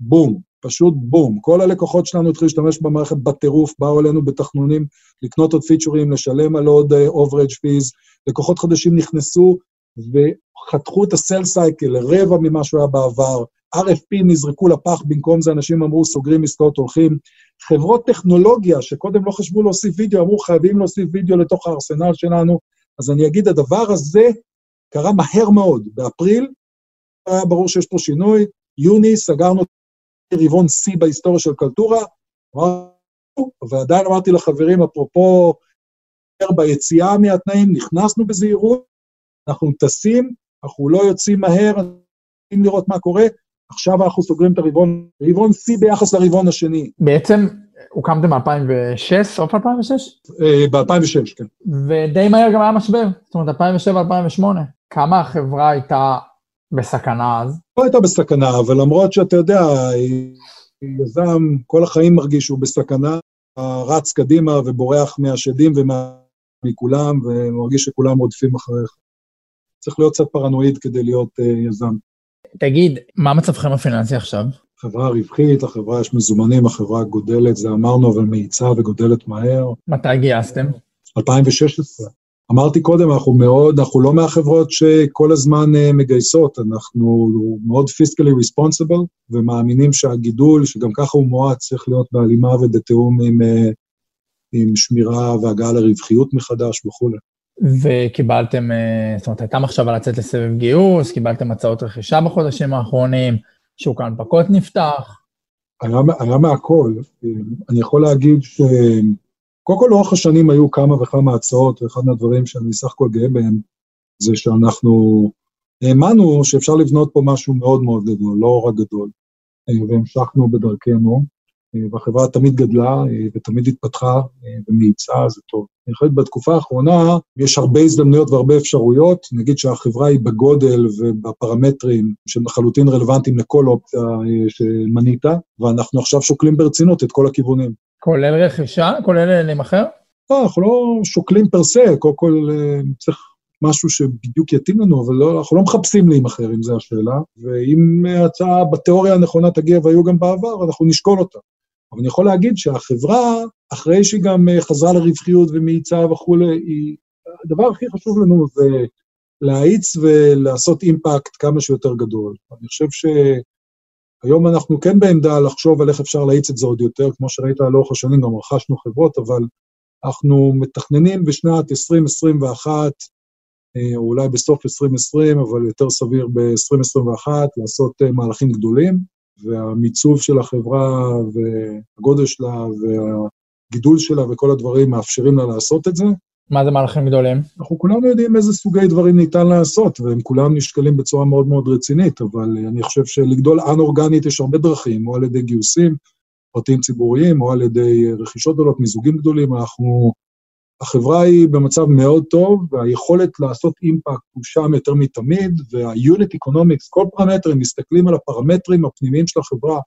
[SPEAKER 3] בום, פשוט בום. כל הלקוחות שלנו התחילו להשתמש במערכת בטירוף, באו אלינו בתחנונים לקנות עוד פיצ'רים, לשלם על עוד overage uh, fees, לקוחות חדשים נכנסו וחתכו את ה-sale cycle לרבע ממה שהוא היה בעבר, RFP נזרקו לפח, במקום זה אנשים אמרו, סוגרים עסקאות, הולכים. חברות טכנולוגיה, שקודם לא חשבו להוסיף וידאו, אמרו, חייבים להוסיף וידאו לתוך הארסנל שלנו. אז אני אגיד, הדבר הזה קרה מהר מאוד. באפריל היה ברור שיש פה שינוי, יוני סגרנו רבעון שיא בהיסטוריה של קלטורה, ועדיין אמרתי לחברים, אפרופו ביציאה מהתנאים, נכנסנו בזהירות, אנחנו טסים, אנחנו לא יוצאים מהר, צריכים לראות מה קורה, עכשיו אנחנו סוגרים את הרבעון, רבעון שיא ביחס לרבעון השני.
[SPEAKER 1] בעצם הוקמתם ב-2006, סוף 2006?
[SPEAKER 3] ב-2006, כן.
[SPEAKER 1] ודי מהר גם היה משבר, זאת אומרת, 2007-2008. כמה החברה הייתה בסכנה אז?
[SPEAKER 3] לא הייתה בסכנה, אבל למרות שאתה יודע, יזם כל החיים מרגיש שהוא בסכנה, רץ קדימה ובורח מהשדים ומכולם, ומרגיש שכולם רודפים אחריך. צריך להיות קצת פרנואיד כדי להיות uh, יזם.
[SPEAKER 1] תגיד, מה מצבכם הפיננסי עכשיו?
[SPEAKER 3] חברה רווחית, לחברה יש מזומנים, החברה גודלת, זה אמרנו, אבל מאיצה וגודלת מהר.
[SPEAKER 1] מתי גייסתם?
[SPEAKER 3] 2016. אמרתי קודם, אנחנו מאוד, אנחנו לא מהחברות שכל הזמן uh, מגייסות, אנחנו מאוד פיסקלי ריספונסיבל, ומאמינים שהגידול, שגם ככה הוא מואץ, צריך להיות בהלימה ובתיאום עם, uh, עם שמירה והגעה לרווחיות מחדש וכולי.
[SPEAKER 1] וקיבלתם, uh, זאת אומרת, הייתה מחשבה לצאת לסבב גיוס, קיבלתם הצעות רכישה בחודשים האחרונים, שוק ההנפקות נפתח.
[SPEAKER 3] היה, היה מהכל. אני יכול להגיד ש... קודם כל, לאורך השנים היו כמה וכמה הצעות, ואחד מהדברים שאני סך הכל גאה בהם, זה שאנחנו האמנו שאפשר לבנות פה משהו מאוד מאוד גדול, לא רק גדול, והמשכנו בדרכנו, והחברה תמיד גדלה ותמיד התפתחה ומאיצה, זה טוב. אני חושב בתקופה האחרונה יש הרבה הזדמנויות והרבה אפשרויות, נגיד שהחברה היא בגודל ובפרמטרים שהם לחלוטין רלוונטיים לכל אופציה אה, שמנית, ואנחנו עכשיו שוקלים ברצינות את כל הכיוונים.
[SPEAKER 1] כולל רכישה? כולל להימכר?
[SPEAKER 3] לא, אנחנו לא שוקלים פר סה, קודם כל אה, צריך משהו שבדיוק יתאים לנו, אבל לא, אנחנו לא מחפשים להימכר, אם זו השאלה, ואם ההצעה בתיאוריה הנכונה תגיע, והיו גם בעבר, אנחנו נשקול אותה. אבל אני יכול להגיד שהחברה, אחרי שהיא גם אה, חזרה לרווחיות ומאיצה וכולי, היא... הדבר הכי חשוב לנו זה להאיץ ולעשות אימפקט כמה שיותר גדול. אני חושב שהיום אנחנו כן בעמדה לחשוב על איך אפשר להאיץ את זה עוד יותר, כמו שראית לאורך השנים, גם רכשנו חברות, אבל אנחנו מתכננים בשנת 2021, אה, או אולי בסוף 2020, אבל יותר סביר ב-2021, לעשות אה, מהלכים גדולים, והמיצוב של החברה והגודל שלה והגידול שלה וכל הדברים מאפשרים לה לעשות את זה.
[SPEAKER 1] מה זה מהלכים גדולים?
[SPEAKER 3] אנחנו כולנו יודעים איזה סוגי דברים ניתן לעשות, והם כולם נשקלים בצורה מאוד מאוד רצינית, אבל אני חושב שלגדול אנ-אורגנית יש הרבה דרכים, או על ידי גיוסים פרטיים ציבוריים, או על ידי רכישות גדולות, מיזוגים גדולים, אנחנו החברה היא במצב מאוד טוב, והיכולת לעשות אימפקט הוא שם יותר מתמיד, וה-unit economics, כל פרמטרים, מסתכלים על הפרמטרים הפנימיים של החברה,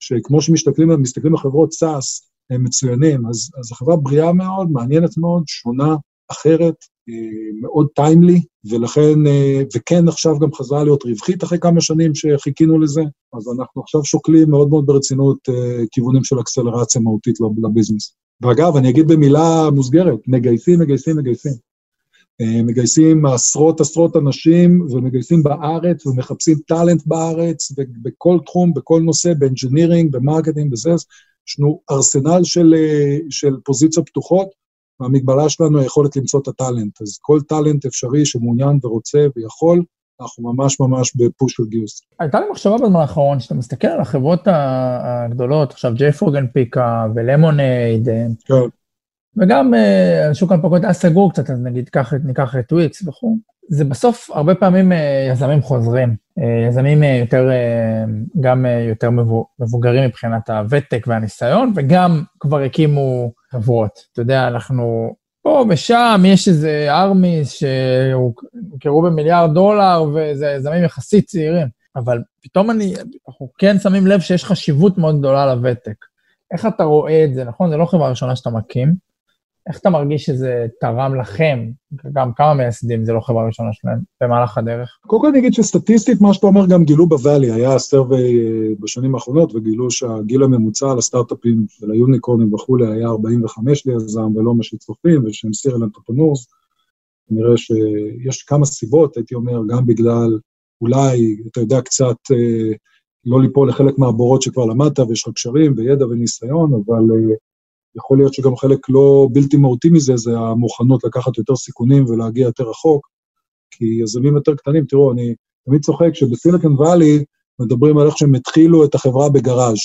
[SPEAKER 3] שכמו שמסתכלים מסתכלים על חברות SaaS, הם מצוינים, אז, אז החברה בריאה מאוד, מעניינת מאוד, שונה, אחרת, אה, מאוד טיימלי, ולכן, אה, וכן עכשיו גם חזרה להיות רווחית אחרי כמה שנים שחיכינו לזה, אז אנחנו עכשיו שוקלים מאוד מאוד ברצינות אה, כיוונים של acceleration מהותית ל business. ואגב, אני אגיד במילה מוסגרת, מגייסים, מגייסים, מגייסים. אה, מגייסים עשרות עשרות אנשים ומגייסים בארץ ומחפשים talent בארץ בכל תחום, בכל נושא, ב engineering, ב marketing, בזה. יש לנו ארסנל של, אה, של פוזיציות פתוחות, והמגבלה שלנו היא היכולת למצוא את ה talent. אז כל talent אפשרי שמעוניין ורוצה ויכול, אנחנו ממש ממש בפוש של גיוס.
[SPEAKER 1] הייתה לי מחשבה בזמן האחרון, שאתה מסתכל על החברות הגדולות, עכשיו ג'ייפורגן פיקה ולמונייד, אה, כן. וגם אה, השוק הנפקות היה סגור קצת, אז נגיד קח, ניקח את טוויקס וכו', זה בסוף הרבה פעמים אה, יזמים חוזרים, יזמים יותר, גם יותר מבוגרים מבחינת הוותק והניסיון, וגם כבר הקימו חברות. אתה יודע, אנחנו פה ושם יש איזה ארמיס שהוכרו במיליארד דולר, וזה יזמים יחסית צעירים. אבל פתאום אני, אנחנו כן שמים לב שיש חשיבות מאוד גדולה לוותק. איך אתה רואה את זה, נכון? זה לא חברה ראשונה שאתה מקים. איך אתה מרגיש שזה תרם לכם, גם כמה מייסדים, זה לא חברה ראשונה שלהם, במהלך הדרך?
[SPEAKER 3] קודם כל אני אגיד שסטטיסטית, מה שאתה אומר גם גילו בוואלי, היה סרוויי אה, בשנים האחרונות, וגילו שהגיל הממוצע לסטארט-אפים של היוניקורנים וכולי היה 45 ליזם, ולא מה שצופים, ושהם סיריאל אנטרפנורס. נראה שיש כמה סיבות, הייתי אומר, גם בגלל, אולי, אתה יודע, קצת אה, לא ליפול לחלק מהבורות שכבר למדת, ויש לך קשרים וידע וניסיון, אבל אה, יכול להיות שגם חלק לא בלתי מהותי מזה, זה המוכנות לקחת יותר סיכונים ולהגיע יותר רחוק, כי יזמים יותר קטנים, תראו, אני תמיד צוחק שבסיליקון וואלי מדברים על איך שהם התחילו את החברה בגראז'.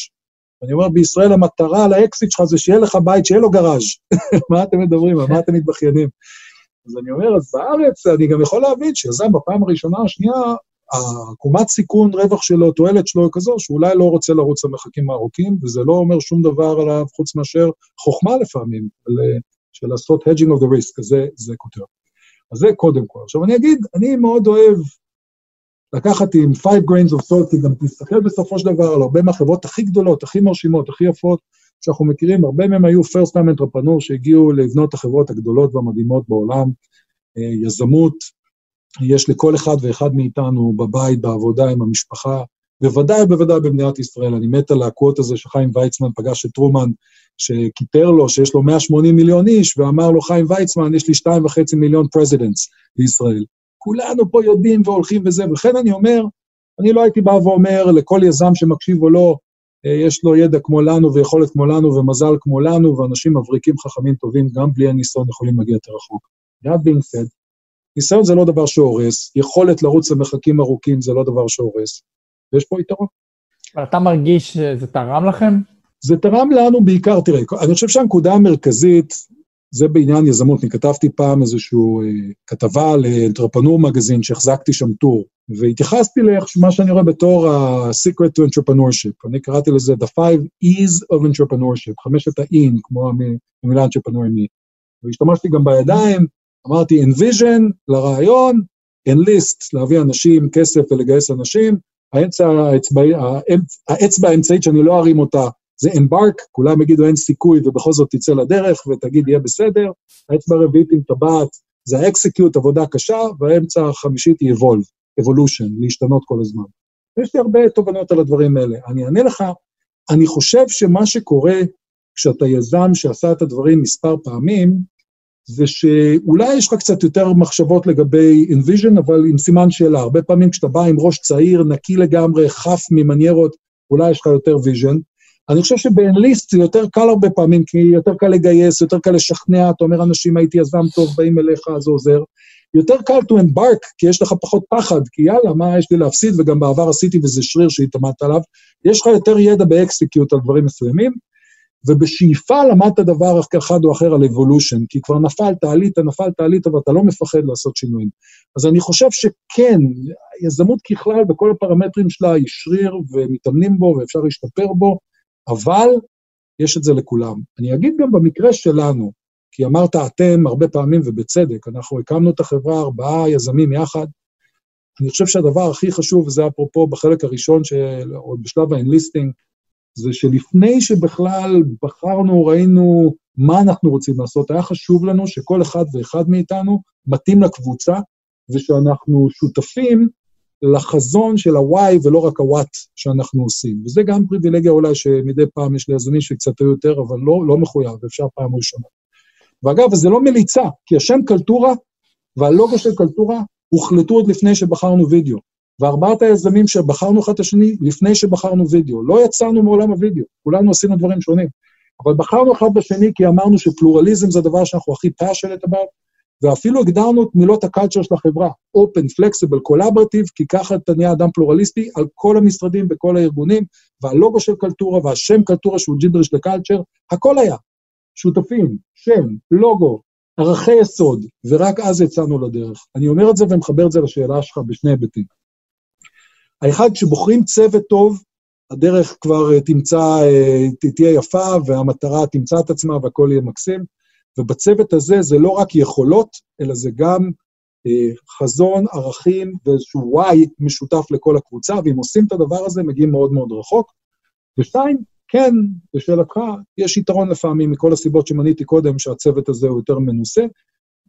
[SPEAKER 3] אני אומר, בישראל המטרה לאקסיט שלך זה שיהיה לך בית שיהיה לו גראז'. [LAUGHS] מה אתם מדברים? מה אתם מתבכיינים? אז אני אומר, אז בארץ אני גם יכול להבין שיזם בפעם הראשונה, השנייה, העקומת סיכון, רווח שלו, תועלת שלו היא כזו, שאולי לא רוצה לרוץ למרחקים הארוכים, וזה לא אומר שום דבר עליו חוץ מאשר חוכמה לפעמים, על, של לעשות hedging of the risk, זה, זה כותר. אז זה קודם כל. עכשיו אני אגיד, אני מאוד אוהב לקחת עם 5 grains of salt, כי גם תסתכל בסופו של דבר על הרבה מהחברות הכי גדולות, הכי מרשימות, הכי יפות, שאנחנו מכירים, הרבה מהם היו first time entrepreneur שהגיעו לבנות החברות הגדולות והמדהימות בעולם, אה, יזמות, יש לכל אחד ואחד מאיתנו בבית, בעבודה, עם המשפחה, בוודאי ובוודאי במדינת ישראל. אני מת על ה quote הזה שחיים ויצמן פגש את טרומן, שקיטר לו שיש לו 180 מיליון איש, ואמר לו, חיים ויצמן, יש לי 2.5 מיליון presidents בישראל. כולנו פה יודעים והולכים וזה, ולכן אני אומר, אני לא הייתי בא ואומר לכל יזם שמקשיב או לא, אה, יש לו ידע כמו לנו ויכולת כמו לנו ומזל כמו לנו, ואנשים מבריקים חכמים טובים, גם בלי הניסיון יכולים להגיע יותר רחוק. That being said, ניסיון זה לא דבר שהורס, יכולת לרוץ למרחקים ארוכים זה לא דבר שהורס, ויש פה יתרון.
[SPEAKER 1] אבל אתה מרגיש שזה תרם לכם?
[SPEAKER 3] זה תרם לנו בעיקר, תראה, אני חושב שהנקודה המרכזית, זה בעניין יזמות. אני כתבתי פעם איזושהי אה, כתבה לאנטרפנור מגזין שהחזקתי שם טור, והתייחסתי למה שאני רואה בתור ה-secret to entrepreneurship. אני קראתי לזה The five E's of entrepreneurship, חמשת ה-in, כמו המילה entrepreneurship. והשתמשתי גם בידיים, אמרתי envision לרעיון, enlist, להביא אנשים, כסף ולגייס אנשים, האצבע, האצבע, האצבע האמצעית שאני לא ארים אותה זה embark, כולם יגידו אין סיכוי ובכל זאת תצא לדרך ותגיד יהיה בסדר, האצבע הרביעית עם טבעת זה ה-execute, עבודה קשה, והאמצע החמישית היא evolve, evolution, להשתנות כל הזמן. יש לי הרבה תובנות על הדברים האלה. אני אענה לך, אני חושב שמה שקורה כשאתה יזם שעשה את הדברים מספר פעמים, זה שאולי יש לך קצת יותר מחשבות לגבי envision, אבל עם סימן שאלה. הרבה פעמים כשאתה בא עם ראש צעיר, נקי לגמרי, חף ממניירות, אולי יש לך יותר vision. אני חושב שבאנליסט זה יותר קל הרבה פעמים, כי יותר קל לגייס, יותר קל לשכנע, אתה אומר, אנשים, הייתי יזם טוב, באים אליך, זה עוזר. יותר קל to embark, כי יש לך פחות פחד, כי יאללה, מה יש לי להפסיד, וגם בעבר עשיתי וזה שריר שהתאמנת עליו. יש לך יותר ידע ב execute על דברים מסוימים, ובשאיפה למדת דבר אחד או אחר על evolution, כי כבר נפלת, עלית, נפלת, עלית, ואתה לא מפחד לעשות שינויים. אז אני חושב שכן, יזמות ככלל, בכל הפרמטרים שלה היא שריר, ומתאמנים בו, ואפשר להשתפר בו, אבל יש את זה לכולם. אני אגיד גם במקרה שלנו, כי אמרת אתם הרבה פעמים ובצדק, אנחנו הקמנו את החברה, ארבעה יזמים יחד. אני חושב שהדבר הכי חשוב, וזה אפרופו בחלק הראשון, של, עוד בשלב האנליסטינג, זה שלפני שבכלל בחרנו, ראינו מה אנחנו רוצים לעשות, היה חשוב לנו שכל אחד ואחד מאיתנו מתאים לקבוצה, ושאנחנו שותפים לחזון של ה-why ולא רק ה-what שאנחנו עושים. וזה גם פריבילגיה אולי שמדי פעם יש ליזמים שקצת היו יותר, אבל לא, לא מחויב, אפשר פעם ראשונה. ואגב, זה לא מליצה, כי השם קלטורה והלוגו של קלטורה הוחלטו עוד לפני שבחרנו וידאו. וארבעת היזמים שבחרנו אחד את השני לפני שבחרנו וידאו. לא יצאנו מעולם הוידאו, כולנו עשינו דברים שונים. אבל בחרנו אחד בשני כי אמרנו שפלורליזם זה הדבר שאנחנו הכי passionate about, ואפילו הגדרנו את מילות הקלצ'ר של החברה, open, flexible, collaborative, כי ככה אתה נהיה אדם פלורליסטי על כל המשרדים בכל הארגונים, והלוגו של קלטורה והשם קלטורה שהוא ג'ידריש לקלצ'ר, הכל היה. שותפים, שם, לוגו, ערכי יסוד, ורק אז יצאנו לדרך. אני אומר את זה ומחבר את זה לשאלה שלך בשני היבטים. האחד, כשבוחרים צוות טוב, הדרך כבר תמצא, אה, תהיה יפה, והמטרה תמצא את עצמה והכל יהיה מקסים. ובצוות הזה זה לא רק יכולות, אלא זה גם אה, חזון, ערכים ואיזשהו וואי משותף לכל הקבוצה, ואם עושים את הדבר הזה, מגיעים מאוד מאוד רחוק. ושתיים, כן, לשאלתך, יש יתרון לפעמים מכל הסיבות שמניתי קודם, שהצוות הזה הוא יותר מנוסה,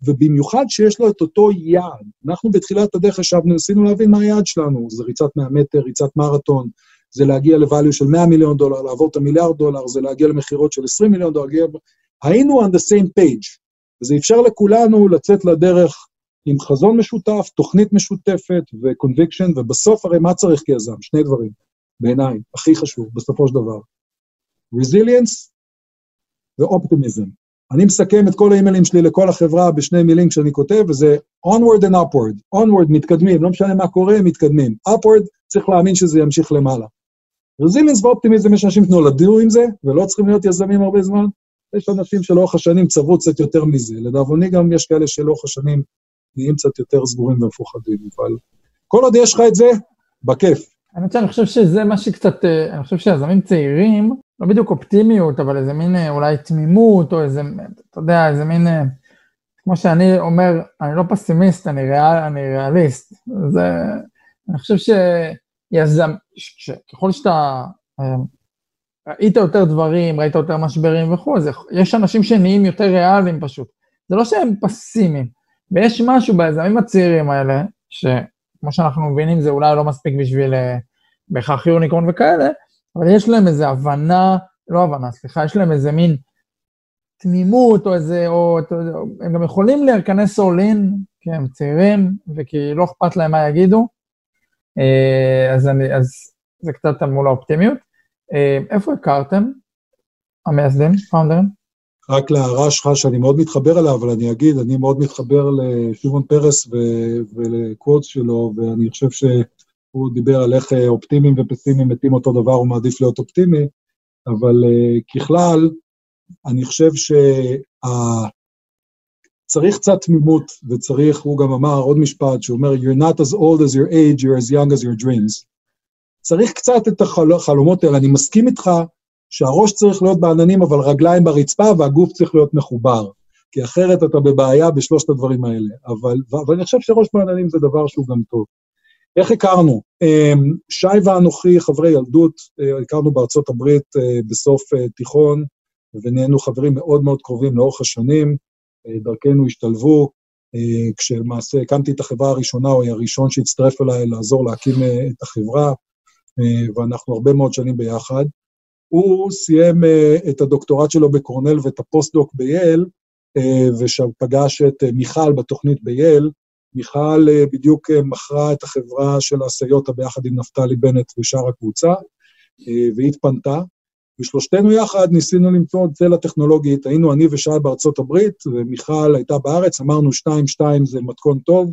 [SPEAKER 3] ובמיוחד שיש לו את אותו יעד. אנחנו בתחילת הדרך ישבנו, ניסינו להבין מה היעד שלנו, זה ריצת 100 מטר, ריצת מרתון, זה להגיע לvalue של 100 מיליון דולר, לעבור את המיליארד דולר, זה להגיע למכירות של 20 מיליון דולר, להגיע... היינו on the same page, וזה אפשר לכולנו לצאת לדרך עם חזון משותף, תוכנית משותפת ו-conviction, ובסוף הרי מה צריך כיזם? שני דברים, בעיניי, הכי חשוב, בסופו של דבר. resilience ו-optimism. אני מסכם את כל האימיילים שלי לכל החברה בשני מילים כשאני כותב, וזה onward and upward. onward, מתקדמים, לא משנה מה קורה, מתקדמים. upward, צריך להאמין שזה ימשיך למעלה. רזיליאנס ואופטימיזם, יש אנשים שנולדו עם זה, ולא צריכים להיות יזמים הרבה זמן. יש אנשים שלאורך השנים צברו קצת יותר מזה. לדאבוני גם יש כאלה שלאורך השנים נהיים קצת יותר סגורים ומפוחדים, אבל כל עוד יש לך את זה, בכיף.
[SPEAKER 1] שאני חושב שזה מה שקצת, אה, אני חושב שיזמים צעירים, לא בדיוק אופטימיות, אבל איזה מין אה, אולי תמימות, או איזה, אתה יודע, איזה מין, אה, כמו שאני אומר, אני לא פסימיסט, אני, ריאל, אני ריאליסט. זה, אני חושב שיזם, ככל שאתה ראית יותר דברים, ראית יותר משברים וכו', יש אנשים שנהיים יותר ריאליים פשוט. זה לא שהם פסימיים. ויש משהו ביזמים הצעירים האלה, שכמו שאנחנו מבינים זה אולי לא מספיק בשביל בהכרח יוניקרון וכאלה, אבל יש להם איזו הבנה, לא הבנה, סליחה, יש להם איזה מין תמימות או איזה, או הם גם יכולים להיכנס אולין, כי הם צעירים וכי לא אכפת להם מה יגידו, אה, אז, אני, אז זה קצת מול האופטימיות. אה, איפה הכרתם, המייסדים, פאונדרים?
[SPEAKER 3] רק להערה שלך שאני מאוד מתחבר אליה, אבל אני אגיד, אני מאוד מתחבר לשומעון פרס ולקוורטס שלו, ואני חושב ש... הוא דיבר על איך אה, אופטימיים ופסימיים מתים אותו דבר, הוא מעדיף להיות אופטימי, אבל uh, ככלל, אני חושב שצריך שה... קצת תמימות, וצריך, הוא גם אמר עוד משפט, שהוא אומר, You're not as old as your age, you're as young as your dreams. צריך קצת את החלומות האלה, אני מסכים איתך שהראש צריך להיות בעננים, אבל רגליים ברצפה, והגוף צריך להיות מחובר. כי אחרת אתה בבעיה בשלושת הדברים האלה. אבל, אבל אני חושב שראש מעניינים זה דבר שהוא גם טוב. איך הכרנו? אמ, שי ואנוכי, חברי ילדות, אה, הכרנו בארצות הברית אה, בסוף אה, תיכון, ונהיינו חברים מאוד מאוד קרובים לאורך השנים, דרכנו השתלבו, כשלמעשה הקמתי את החברה הראשונה, הוא היה הראשון שהצטרף אליי לעזור להקים את החברה, ואנחנו הרבה מאוד שנים ביחד. הוא סיים את הדוקטורט שלו בקורנל ואת הפוסט-דוק ב-Yale, ושם פגש את מיכל בתוכנית ב-Yale, מיכל אה, בדיוק אה, מכרה את החברה של סאיוטה ביחד עם נפתלי בנט ושאר הקבוצה, אה, והיא התפנתה. ושלושתנו יחד ניסינו למצוא צלע טכנולוגית, היינו אני ושי בארצות הברית, ומיכל הייתה בארץ, אמרנו שתיים, שתיים זה מתכון טוב,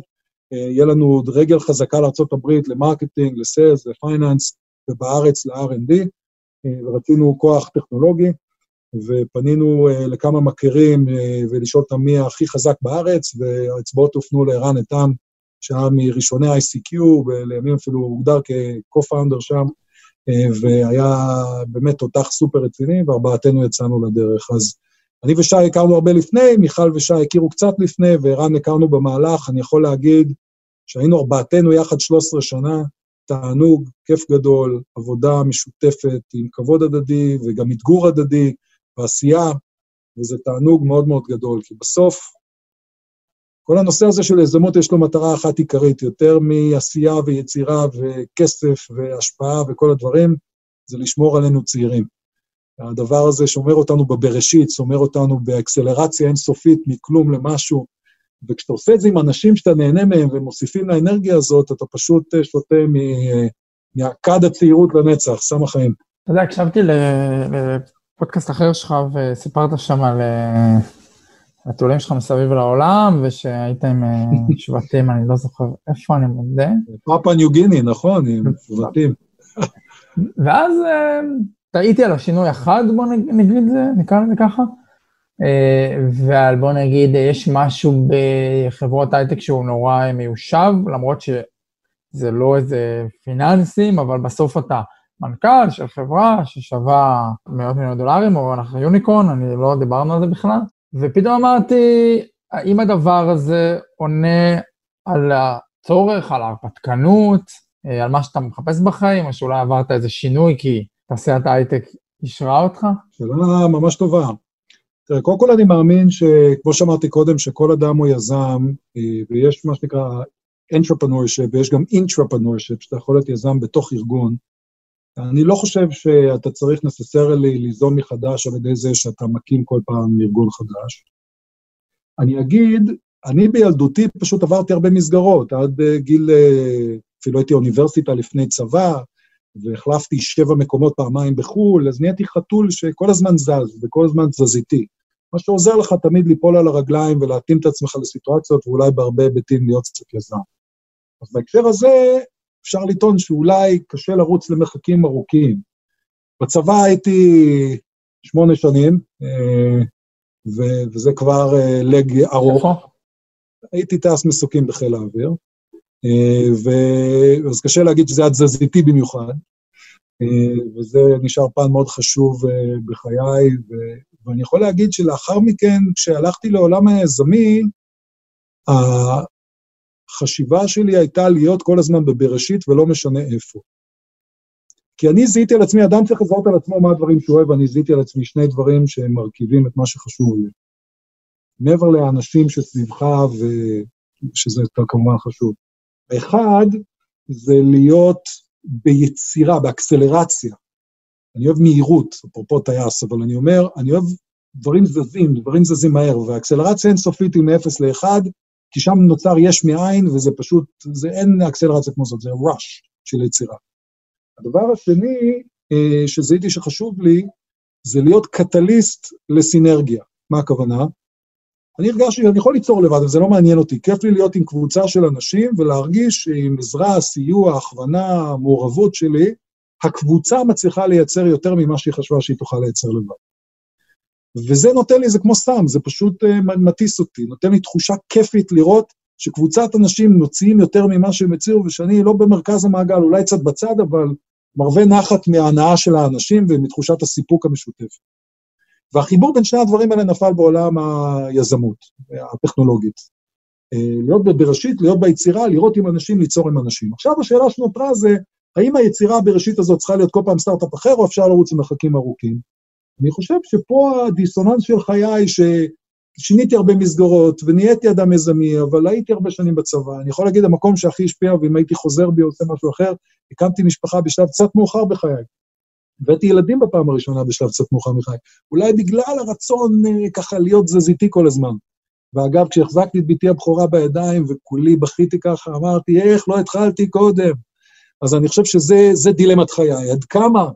[SPEAKER 3] יהיה לנו עוד רגל חזקה לארצות הברית, ל marketing, ל sales, ל finance, ובארץ ל-R&D, ורצינו כוח טכנולוגי. ופנינו uh, לכמה מכירים uh, ולשאול אותם מי הכי חזק בארץ, והאצבעות הופנו לערן איתם, שהיה מראשוני ICQ, ולימים אפילו הוגדר כ-co-founder שם, uh, והיה באמת תותח סופר רציני, וארבעתנו יצאנו לדרך. אז אני ושי הכרנו הרבה לפני, מיכל ושי הכירו קצת לפני, וערן הכרנו במהלך. אני יכול להגיד שהיינו ארבעתנו יחד 13 שנה, תענוג, כיף גדול, עבודה משותפת עם כבוד הדדי וגם אתגור הדדי. ועשייה, וזה תענוג מאוד מאוד גדול, כי בסוף, כל הנושא הזה של יזמות יש לו מטרה אחת עיקרית, יותר מעשייה ויצירה וכסף והשפעה וכל הדברים, זה לשמור עלינו צעירים. הדבר הזה שומר אותנו בבראשית, שומר אותנו באקסלרציה אינסופית מכלום למשהו, וכשאתה עושה את זה עם אנשים שאתה נהנה מהם ומוסיפים לאנרגיה הזאת, אתה פשוט אה, שותה מכד הצעירות לנצח, סם החיים.
[SPEAKER 1] אתה יודע, הקשבתי פודקאסט אחר שלך וסיפרת שם על אה, הטיולים שלך מסביב לעולם, ושהיית עם אה, [LAUGHS] שבטים, אני לא זוכר איפה אני מודה.
[SPEAKER 3] פאפה ניו גיני, נכון, עם שבטים. [LAUGHS]
[SPEAKER 1] ואז אה, טעיתי על השינוי אחד, בוא נגיד זה, נקרא לזה ככה. ועל בוא נגיד, יש משהו בחברות הייטק שהוא נורא מיושב, למרות שזה לא איזה פיננסים, אבל בסוף אתה מנכ"ל של חברה ששווה מאות מיליון דולרים, או אנחנו יוניקון, אני לא דיברנו על זה בכלל, ופתאום אמרתי, האם הדבר הזה עונה על הצורך, על ההרפתקנות, אה, על מה שאתה מחפש בחיים, או שאולי עברת איזה שינוי כי תעשיית ההייטק אישרה אותך?
[SPEAKER 3] שאלה ממש טובה. תראה, קודם כל אני מאמין שכמו שאמרתי קודם, שכל אדם הוא יזם, אה, ויש מה שנקרא entrepreneurship, ויש גם intrapreneurship, שאתה יכול להיות יזם בתוך ארגון, אני לא חושב שאתה צריך נססרלי ליזום מחדש על ידי זה שאתה מקים כל פעם ארגון חדש. אני אגיד, אני בילדותי פשוט עברתי הרבה מסגרות, עד אה, גיל, אה, אפילו הייתי אוניברסיטה לפני צבא, והחלפתי שבע מקומות פעמיים בחו"ל, אז נהייתי חתול שכל הזמן זז, וכל הזמן תזזיתי. מה שעוזר לך תמיד ליפול על הרגליים ולהתאים את עצמך לסיטואציות, ואולי בהרבה היבטים להיות קצת יזם. אז בהקשר הזה, אפשר לטעון שאולי קשה לרוץ למרחקים ארוכים. בצבא הייתי שמונה שנים, אה, וזה כבר אה, לג ארוך. הייתי טייס מסוקים בחיל האוויר, אה, אז קשה להגיד שזה היה תזזיתי במיוחד, וזה נשאר פן מאוד חשוב בחיי, ואני יכול להגיד שלאחר מכן, כשהלכתי לעולם היזמי, החשיבה שלי הייתה להיות כל הזמן בבראשית ולא משנה איפה. כי אני זיהיתי על עצמי, אדם צריך לזהות על עצמו מה הדברים שהוא אוהב, אני זיהיתי על עצמי שני דברים שהם מרכיבים את מה שחשוב לי. מעבר לאנשים שסביבך, ושזה יותר כמובן חשוב. האחד, זה להיות ביצירה, באקסלרציה. אני אוהב מהירות, אפרופו טייס, אבל אני אומר, אני אוהב דברים זזים, דברים זזים מהר, והאקסלרציה אינסופית היא מ-0 ל-1, כי שם נוצר יש מאין, וזה פשוט, זה אין אקסלרציה כמו זאת, זה rush של יצירה. הדבר השני אה, שזיהיתי שחשוב לי, זה להיות קטליסט לסינרגיה. מה הכוונה? אני הרגשתי שאני יכול ליצור לבד, אבל זה לא מעניין אותי. כיף לי להיות עם קבוצה של אנשים ולהרגיש שעם עזרה, סיוע, הכוונה, מעורבות שלי, הקבוצה מצליחה לייצר יותר ממה שהיא חשבה שהיא תוכל לייצר לבד. וזה נותן לי, זה כמו סם, זה פשוט uh, מטיס אותי, נותן לי תחושה כיפית לראות שקבוצת אנשים מוציאים יותר ממה שהם הציעו, ושאני לא במרכז המעגל, אולי קצת בצד, אבל מרווה נחת מההנאה של האנשים ומתחושת הסיפוק המשותפת. והחיבור בין שני הדברים האלה נפל בעולם היזמות הטכנולוגית. אה, להיות בראשית, להיות ביצירה, לראות עם אנשים, ליצור עם אנשים. עכשיו השאלה שנותרה זה, האם היצירה בראשית הזאת צריכה להיות כל פעם סטארט-אפ אחר, או אפשר לרוץ עם מרחקים ארוכים? אני חושב שפה הדיסוננס של חיי, ששיניתי הרבה מסגרות, ונהייתי אדם יזמי, אבל הייתי הרבה שנים בצבא. אני יכול להגיד, המקום שהכי השפיע, ואם הייתי חוזר בי או עושה משהו אחר, הקמתי משפחה בשלב קצת מאוחר בחיי. הבאתי ילדים בפעם הראשונה בשלב קצת מאוחר מחיי. אולי בגלל הרצון אה, ככה להיות תזזיתי כל הזמן. ואגב, כשהחזקתי את בתי הבכורה בידיים וכולי בכיתי ככה, אמרתי, איך לא התחלתי קודם? אז אני חושב שזה דילמת חיי, עד כמה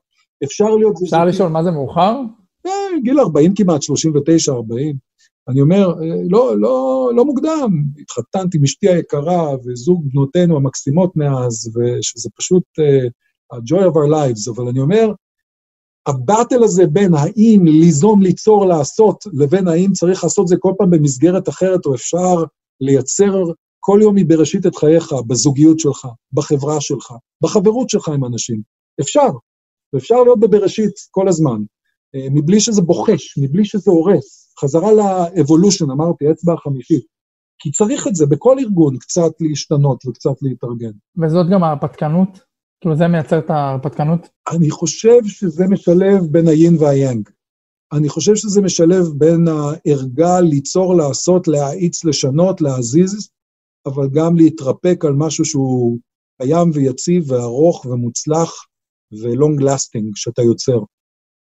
[SPEAKER 3] אפשר להיות...
[SPEAKER 1] אפשר לשאול מה זה מאוחר?
[SPEAKER 3] אה, גיל 40 כמעט, 39, 40. אני אומר, אה, לא, לא, לא מוקדם, התחתנתי עם אשתי היקרה וזוג בנותינו המקסימות מאז, ושזה פשוט uh, ה-joy of our lives, אבל אני אומר, ה battle הזה בין האם ליזום, ליצור, לעשות, לבין האם צריך לעשות זה כל פעם במסגרת אחרת, או אפשר לייצר כל יום מבראשית את חייך, בזוגיות שלך, בחברה שלך, בחברות שלך עם אנשים. אפשר, ואפשר להיות בבראשית כל הזמן, אה, מבלי שזה בוחש, מבלי שזה הורס. חזרה ל evolution, אמרתי, האצבע החמישית. כי צריך את זה בכל ארגון, קצת להשתנות וקצת להתארגן.
[SPEAKER 1] וזאת גם ההרפתקנות? כאילו זה מייצר את ההרפתקנות?
[SPEAKER 3] אני חושב שזה משלב בין היין והיאנג. אני חושב שזה משלב בין הערגה ליצור, לעשות, להאיץ, לשנות, להזיז, אבל גם להתרפק על משהו שהוא קיים ויציב וארוך ומוצלח ולונג לסטינג שאתה יוצר.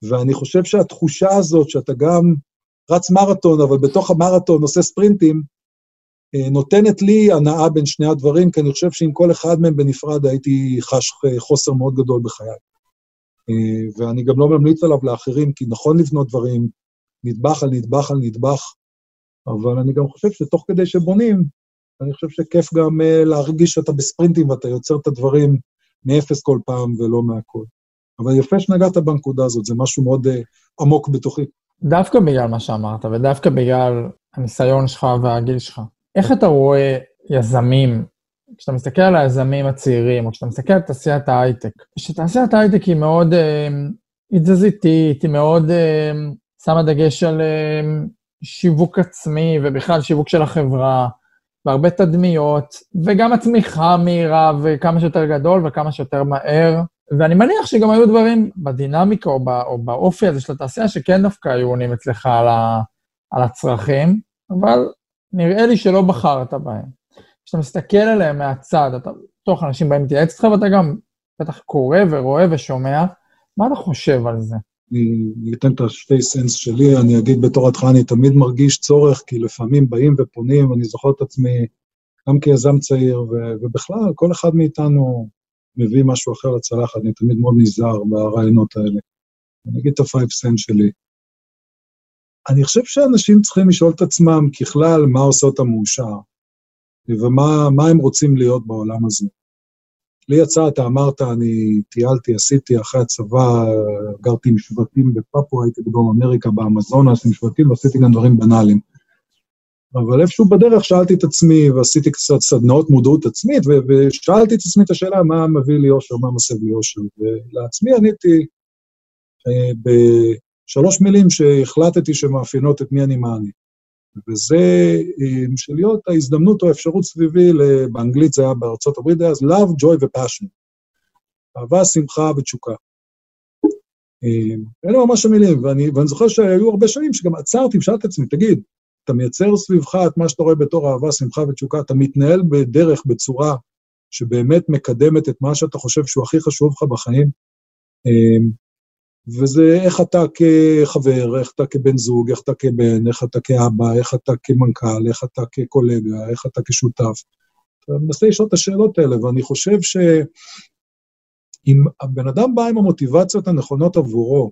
[SPEAKER 3] ואני חושב שהתחושה הזאת שאתה גם רץ מרתון, אבל בתוך המרתון עושה ספרינטים, אה, נותנת לי הנאה בין שני הדברים, כי אני חושב שאם כל אחד מהם בנפרד הייתי חש חוסר מאוד גדול בחיי. אה, ואני גם לא ממליץ עליו לאחרים, כי נכון לבנות דברים נדבך על נדבך על נדבך, אבל אני גם חושב שתוך כדי שבונים, אני חושב שכיף גם להרגיש שאתה בספרינטים ואתה יוצר את הדברים מאפס כל פעם ולא מהכל. אבל יפה שנגעת בנקודה הזאת, זה משהו מאוד uh, עמוק בתוכי.
[SPEAKER 1] דווקא בגלל מה שאמרת, ודווקא בגלל הניסיון שלך והגיל שלך, איך אתה רואה יזמים, כשאתה מסתכל על היזמים הצעירים, או כשאתה מסתכל על תעשיית ההייטק, שתעשיית ההייטק היא מאוד, אה, היא תזזיתית, היא מאוד אה, שמה דגש על שיווק עצמי, ובכלל שיווק של החברה, והרבה תדמיות, וגם הצמיחה המהירה, וכמה שיותר גדול וכמה שיותר מהר. ואני מניח שגם היו דברים בדינמיקה או, בא, או באופי הזה של התעשייה, שכן דווקא היו עונים אצלך על, ה, על הצרכים, אבל נראה לי שלא בחרת בהם. כשאתה מסתכל עליהם מהצד, אתה בטוח אנשים באים להתייעץ איתך, ואתה גם בטח קורא ורואה ושומע, מה אתה חושב על זה?
[SPEAKER 3] אני אתן את השתי סנס שלי, אני אגיד בתור התחלה, אני תמיד מרגיש צורך, כי לפעמים באים ופונים, אני זוכר את עצמי גם כיזם צעיר, ו- ובכלל, כל אחד מאיתנו מביא משהו אחר לצלחת, אני תמיד מאוד נזהר ברעיונות האלה. אני אגיד את ה five cents שלי. אני חושב שאנשים צריכים לשאול את עצמם ככלל מה עושה אותם מאושר, ומה הם רוצים להיות בעולם הזה. לי יצא, אתה אמרת, אני טיילתי, עשיתי אחרי הצבא, גרתי עם שבטים בפפואה, הייתי בדרום אמריקה, באמזונס, עם שבטים, ועשיתי גם דברים בנאליים. אבל איפשהו בדרך שאלתי את עצמי, ועשיתי קצת סדנאות מודעות עצמית, ושאלתי את עצמי את השאלה, מה מביא לי אושר, מה מסב לי אושר. ולעצמי עניתי, אה, שלוש מילים שהחלטתי שמאפיינות את מי אני מאמין. וזה אה, של להיות ההזדמנות או האפשרות סביבי, באנגלית זה היה בארצות הברית, היה love, joy ו-passion. אהבה, שמחה ותשוקה. אה, אלה ממש המילים, ואני, ואני זוכר שהיו הרבה שנים שגם עצרתי ושאלתי את עצמי, תגיד, אתה מייצר סביבך את מה שאתה רואה בתור אהבה, שמחה ותשוקה, אתה מתנהל בדרך, בצורה שבאמת מקדמת את מה שאתה חושב שהוא הכי חשוב לך בחיים? אה, וזה איך אתה כחבר, איך אתה כבן זוג, איך אתה כבן, איך אתה כאבא, איך אתה כמנכ"ל, איך אתה כקולגה, איך אתה כשותף. אתה מנסה לשאול את השאלות האלה, ואני חושב שאם הבן אדם בא עם המוטיבציות הנכונות עבורו,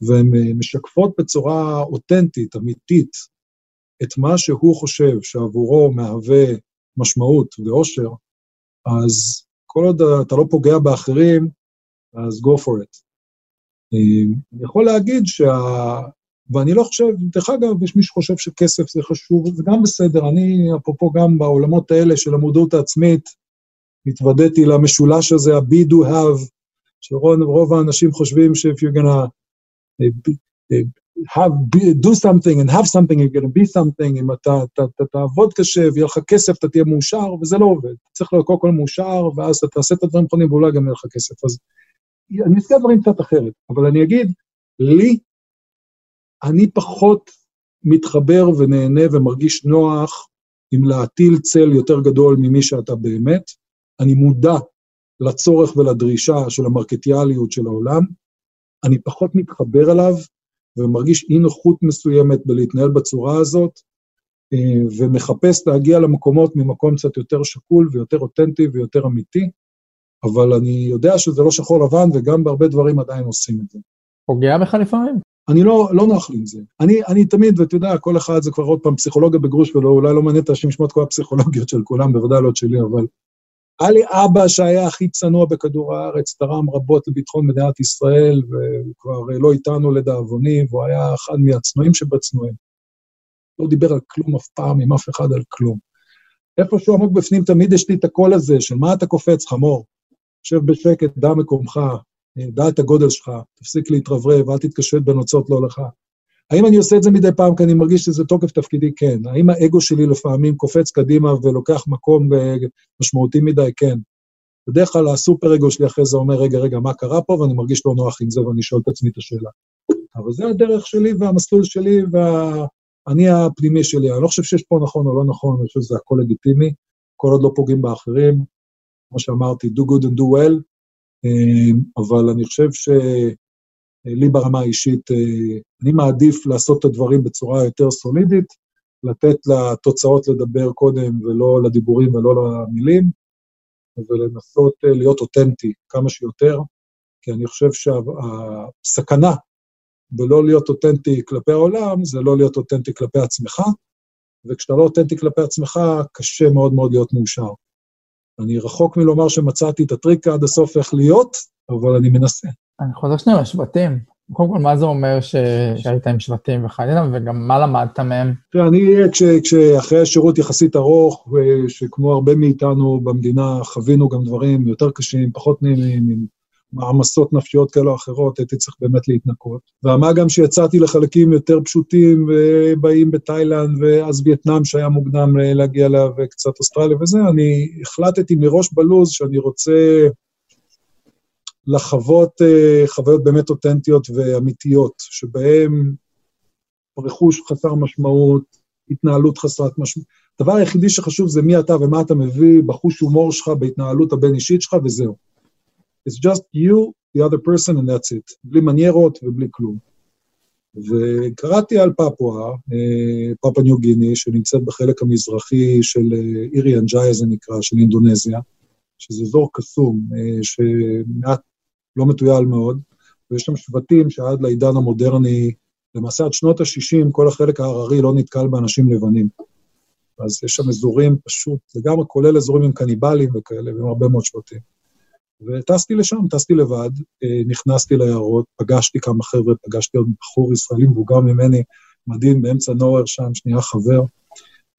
[SPEAKER 3] והן משקפות בצורה אותנטית, אמיתית, את מה שהוא חושב שעבורו מהווה משמעות ואושר, אז כל עוד אתה לא פוגע באחרים, אז go for it. אני יכול להגיד שה... ואני לא חושב, דרך אגב, יש מי שחושב שכסף זה חשוב, זה גם בסדר. אני, אפרופו גם בעולמות האלה של המודעות העצמית, התוודעתי למשולש הזה, ה-be do have, שרוב האנשים חושבים ש- if you're gonna have, be, do something and have something, you're to be something, אם אתה, אתה, אתה תעבוד קשה ויהיה לך כסף, אתה תהיה מאושר, וזה לא עובד. צריך להיות קודם כל מאושר, ואז אתה תעשה את הדברים הנכונים ואולי גם יהיה לך כסף. אז אני אעשה דברים קצת אחרת, אבל אני אגיד, לי, אני פחות מתחבר ונהנה ומרגיש נוח עם להטיל צל יותר גדול ממי שאתה באמת. אני מודע לצורך ולדרישה של המרקטיאליות של העולם, אני פחות מתחבר אליו ומרגיש אי נוחות מסוימת בלהתנהל בצורה הזאת, אה, ומחפש להגיע למקומות ממקום קצת יותר שקול ויותר אותנטי ויותר אמיתי, אבל אני יודע שזה לא שחור לבן, וגם בהרבה דברים עדיין עושים את זה.
[SPEAKER 1] פוגע בך לפעמים?
[SPEAKER 3] אני לא, לא נוח לי עם זה. אני, אני תמיד, ואתה יודע, כל אחד זה כבר עוד פעם פסיכולוגיה בגרוש, ולא, אולי לא מעניין את אנשים לשמוע את כל הפסיכולוגיות של כולם, בוודאי לא את שלי, אבל היה לי אבא שהיה הכי צנוע בכדור הארץ, תרם רבות לביטחון מדינת ישראל, והוא כבר לא איתנו לדאבוני, והוא היה אחד מהצנועים שבצנועים. לא דיבר על כלום אף פעם עם אף אחד על כלום. איפשהו עמוק בפנים תמיד יש לי את הקול הזה של מה אתה קופץ, חמור? שב בשקט, דע מקומך, דע את הגודל שלך, תפסיק להתרברב, אל תתקשט בנוצות לא לך. האם אני עושה את זה מדי פעם כי אני מרגיש שזה תוקף תפקידי? כן. האם האגו שלי לפעמים קופץ קדימה ולוקח מקום אה, משמעותי מדי? כן. בדרך כלל הסופר אגו שלי אחרי זה אומר, רגע, רגע, מה קרה פה? ואני מרגיש לא נוח עם זה ואני שואל את עצמי את השאלה. אבל זה הדרך שלי והמסלול שלי והאני הפנימי שלי. אני לא חושב שיש פה נכון או לא נכון, אני חושב שזה הכל לגיטימי, כל עוד לא פוגעים באחרים. כמו שאמרתי, do good and do well, אה, אבל אני חושב ש... לי ברמה האישית, אה, אני מעדיף לעשות את הדברים בצורה יותר סולידית, לתת לתוצאות לדבר קודם ולא לדיבורים ולא למילים, ולנסות אה, להיות אותנטי כמה שיותר, כי אני חושב שהסכנה בלא להיות אותנטי כלפי העולם, זה לא להיות אותנטי כלפי עצמך, וכשאתה לא אותנטי כלפי עצמך, קשה מאוד מאוד להיות מאושר. אני רחוק מלומר שמצאתי את הטריק עד הסוף איך להיות, אבל אני מנסה.
[SPEAKER 1] אני חוזר שנייה לשבטים. קודם כל, מה זה אומר ש... שהיית עם שבטים וחייתם, וגם מה למדת מהם?
[SPEAKER 3] תראה, אני, כש... כשאחרי שירות יחסית ארוך, שכמו הרבה מאיתנו במדינה, חווינו גם דברים יותר קשים, פחות נעימים, מעמסות נפשיות כאלה או אחרות, הייתי צריך באמת להתנקות. ומה גם שיצאתי לחלקים יותר פשוטים, ובאים בתאילנד, ואז וייטנאם שהיה מוקדם להגיע אליה, וקצת אוסטרליה וזה, אני החלטתי מראש בלוז שאני רוצה... לחוות uh, חוויות באמת אותנטיות ואמיתיות, שבהן רכוש חסר משמעות, התנהלות חסרת משמעות. הדבר היחידי שחשוב זה מי אתה ומה אתה מביא בחוש הומור שלך, בהתנהלות הבין-אישית שלך, וזהו. It's just you, the other person, and that's it. בלי מניירות ובלי כלום. וקראתי על פפואה, אה, פפואה ניו גיני, שנמצאת בחלק המזרחי של אירי אנג'אי, זה נקרא, של אינדונזיה, שזה אזור קסום, שמעט לא מטויל מאוד, ויש שם שבטים שעד לעידן המודרני, למעשה עד שנות ה-60, כל החלק ההררי לא נתקל באנשים לבנים. אז יש שם אזורים פשוט, לגמרי כולל אזורים עם קניבלים וכאלה, ועם הרבה מאוד שבטים. וטסתי לשם, טסתי לבד, אה, נכנסתי ליערות, פגשתי כמה חבר'ה, פגשתי עוד בחור ישראלי מבוגר ממני, מדהים, באמצע נוער שם, שנייה חבר.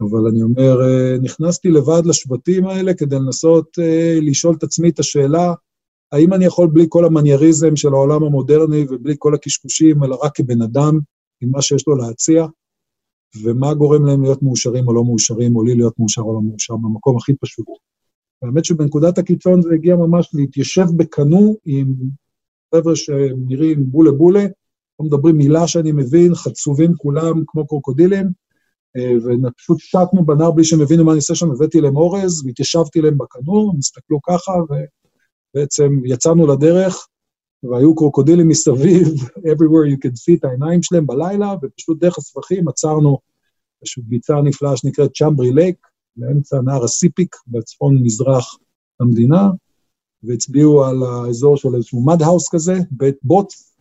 [SPEAKER 3] אבל אני אומר, אה, נכנסתי לבד לשבטים האלה כדי לנסות אה, לשאול את עצמי את השאלה, האם אני יכול בלי כל המנייריזם של העולם המודרני ובלי כל הקשקושים, אלא רק כבן אדם, עם מה שיש לו להציע, ומה גורם להם להיות מאושרים או לא מאושרים, או לי להיות מאושר או לא מאושר, במקום הכי פשוט. האמת שבנקודת הקיצון זה הגיע ממש להתיישב בקנו עם חבר'ה שנראים בולה בולה, לא מדברים מילה שאני מבין, חצובים כולם כמו קרוקודילים, אה, ופשוט שטנו בנהר בלי שהם הבינו מה אני עושה שם, הבאתי להם אורז, והתיישבתי להם בקנו, הם הסתכלו ככה, ו... בעצם יצאנו לדרך, והיו קרוקודילים מסביב, [LAUGHS] everywhere you could see את העיניים שלהם בלילה, ופשוט דרך הסבכים עצרנו איזושהי ביצה נפלאה שנקראת צ'מברי לייק, באמצע נהר הסיפיק, בצפון-מזרח המדינה, והצביעו על האזור של איזשהו מדהאוס כזה, בית בוץ,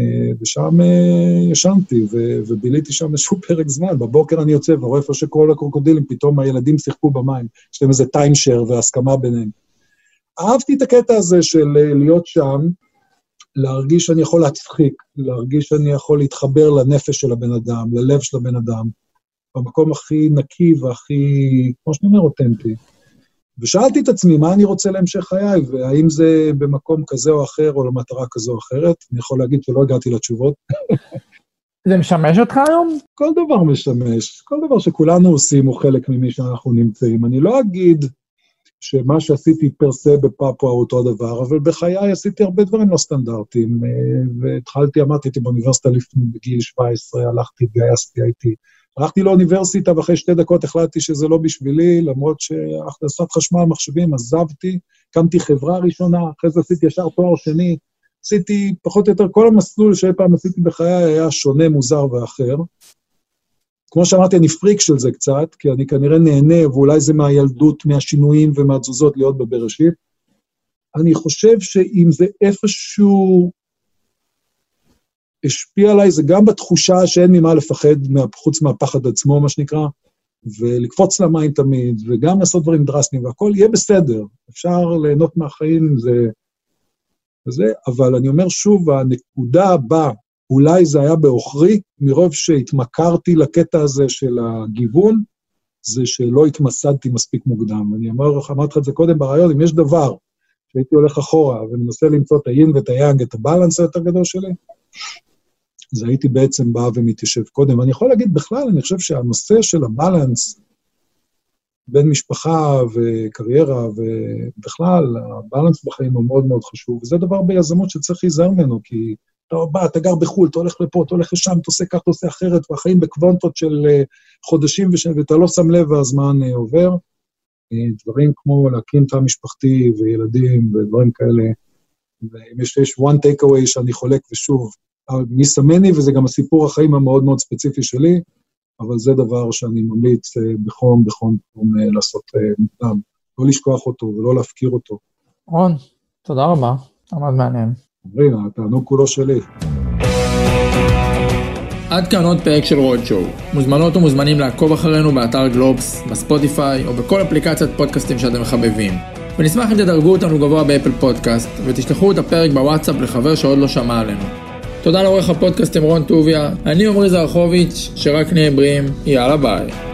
[SPEAKER 3] אה, ושם אה, ישנתי, וביליתי שם איזשהו [LAUGHS] פרק זמן. בבוקר אני יוצא ורואה איפה שכל הקרוקודילים, פתאום הילדים שיחקו במים, יש להם איזה טיימשר והסכמה ביניהם. אהבתי את הקטע הזה של אה, להיות שם, להרגיש שאני יכול להצחיק, להרגיש שאני יכול להתחבר לנפש של הבן אדם, ללב של הבן אדם, במקום הכי נקי והכי, כמו שאני אומר, אותנטי. ושאלתי את עצמי, מה אני רוצה להמשך חיי, והאם זה במקום כזה או אחר, או למטרה כזו או אחרת. אני יכול להגיד שלא הגעתי לתשובות. [LAUGHS]
[SPEAKER 1] זה משמש אותך היום?
[SPEAKER 3] כל דבר משמש, כל דבר שכולנו עושים הוא חלק ממי שאנחנו נמצאים. אני לא אגיד שמה שעשיתי פר סה בפפואה הוא אותו דבר, אבל בחיי עשיתי הרבה דברים לא סטנדרטיים, אה, והתחלתי, אמרתי, הייתי באוניברסיטה לפני בגיל 17, הלכתי, התגייסתי, הייתי... הלכתי לאוניברסיטה ואחרי שתי דקות החלטתי שזה לא בשבילי, למרות שהכנסת חשמל מחשבים, עזבתי, הקמתי חברה ראשונה, אחרי זה עשיתי ישר תואר שני, עשיתי פחות או יותר, כל המסלול שאי פעם עשיתי בחיי היה שונה, מוזר ואחר. כמו שאמרתי, אני פריק של זה קצת, כי אני כנראה נהנה, ואולי זה מהילדות, מהשינויים ומהתזוזות להיות בבראשית. אני חושב שאם זה איפשהו השפיע עליי, זה גם בתחושה שאין ממה לפחד, חוץ מהפחד עצמו, מה שנקרא, ולקפוץ למים תמיד, וגם לעשות דברים דרסטיים, והכול יהיה בסדר. אפשר ליהנות מהחיים, זה... וזה, אבל אני אומר שוב, הנקודה הבאה, אולי זה היה בעוכרי, מרוב שהתמכרתי לקטע הזה של הגיוון, זה שלא התמסדתי מספיק מוקדם. אני אמר, אמרתי לך את זה קודם ברעיון, אם יש דבר שהייתי הולך אחורה ומנסה למצוא את היין ואת היאנג, את הבלנס היותר גדול שלי, זה הייתי בעצם בא ומתיישב קודם. ואני יכול להגיד בכלל, אני חושב שהנושא של הבלנס בין משפחה וקריירה, ובכלל, הבלנס בחיים הוא מאוד מאוד חשוב, וזה דבר ביזמות שצריך להיזהר ממנו, כי אתה בא, אתה גר בחו"ל, אתה הולך לפה, אתה הולך לשם, אתה עושה כך, אתה עושה אחרת, והחיים בקוונטות של אה, חודשים, וש... ואתה לא שם לב והזמן אה, עובר. אה, דברים כמו להקים תא משפחתי וילדים ודברים כאלה, ואם יש, יש one takeaway שאני חולק, ושוב, מי סמני, וזה גם הסיפור החיים המאוד מאוד ספציפי שלי, אבל זה דבר שאני ממליץ בחום, בחום, בחום לעשות מוקדם. לא לשכוח אותו ולא להפקיר אותו.
[SPEAKER 1] רון, תודה רבה, היה מעניין.
[SPEAKER 3] אומרים, התענוג כולו שלי.
[SPEAKER 1] עד כאן עוד פרק של רוד שואו. מוזמנות ומוזמנים לעקוב אחרינו באתר גלובס, בספוטיפיי או בכל אפליקציית פודקאסטים שאתם מחבבים. ונשמח אם תדרגו אותנו גבוה באפל פודקאסט ותשלחו את הפרק בוואטסאפ לחבר שעוד לא שמע עלינו. תודה לעורך הפודקאסטים רון טוביה, אני עמרי זרחוביץ', שרק נהיה בריאים, יאללה ביי.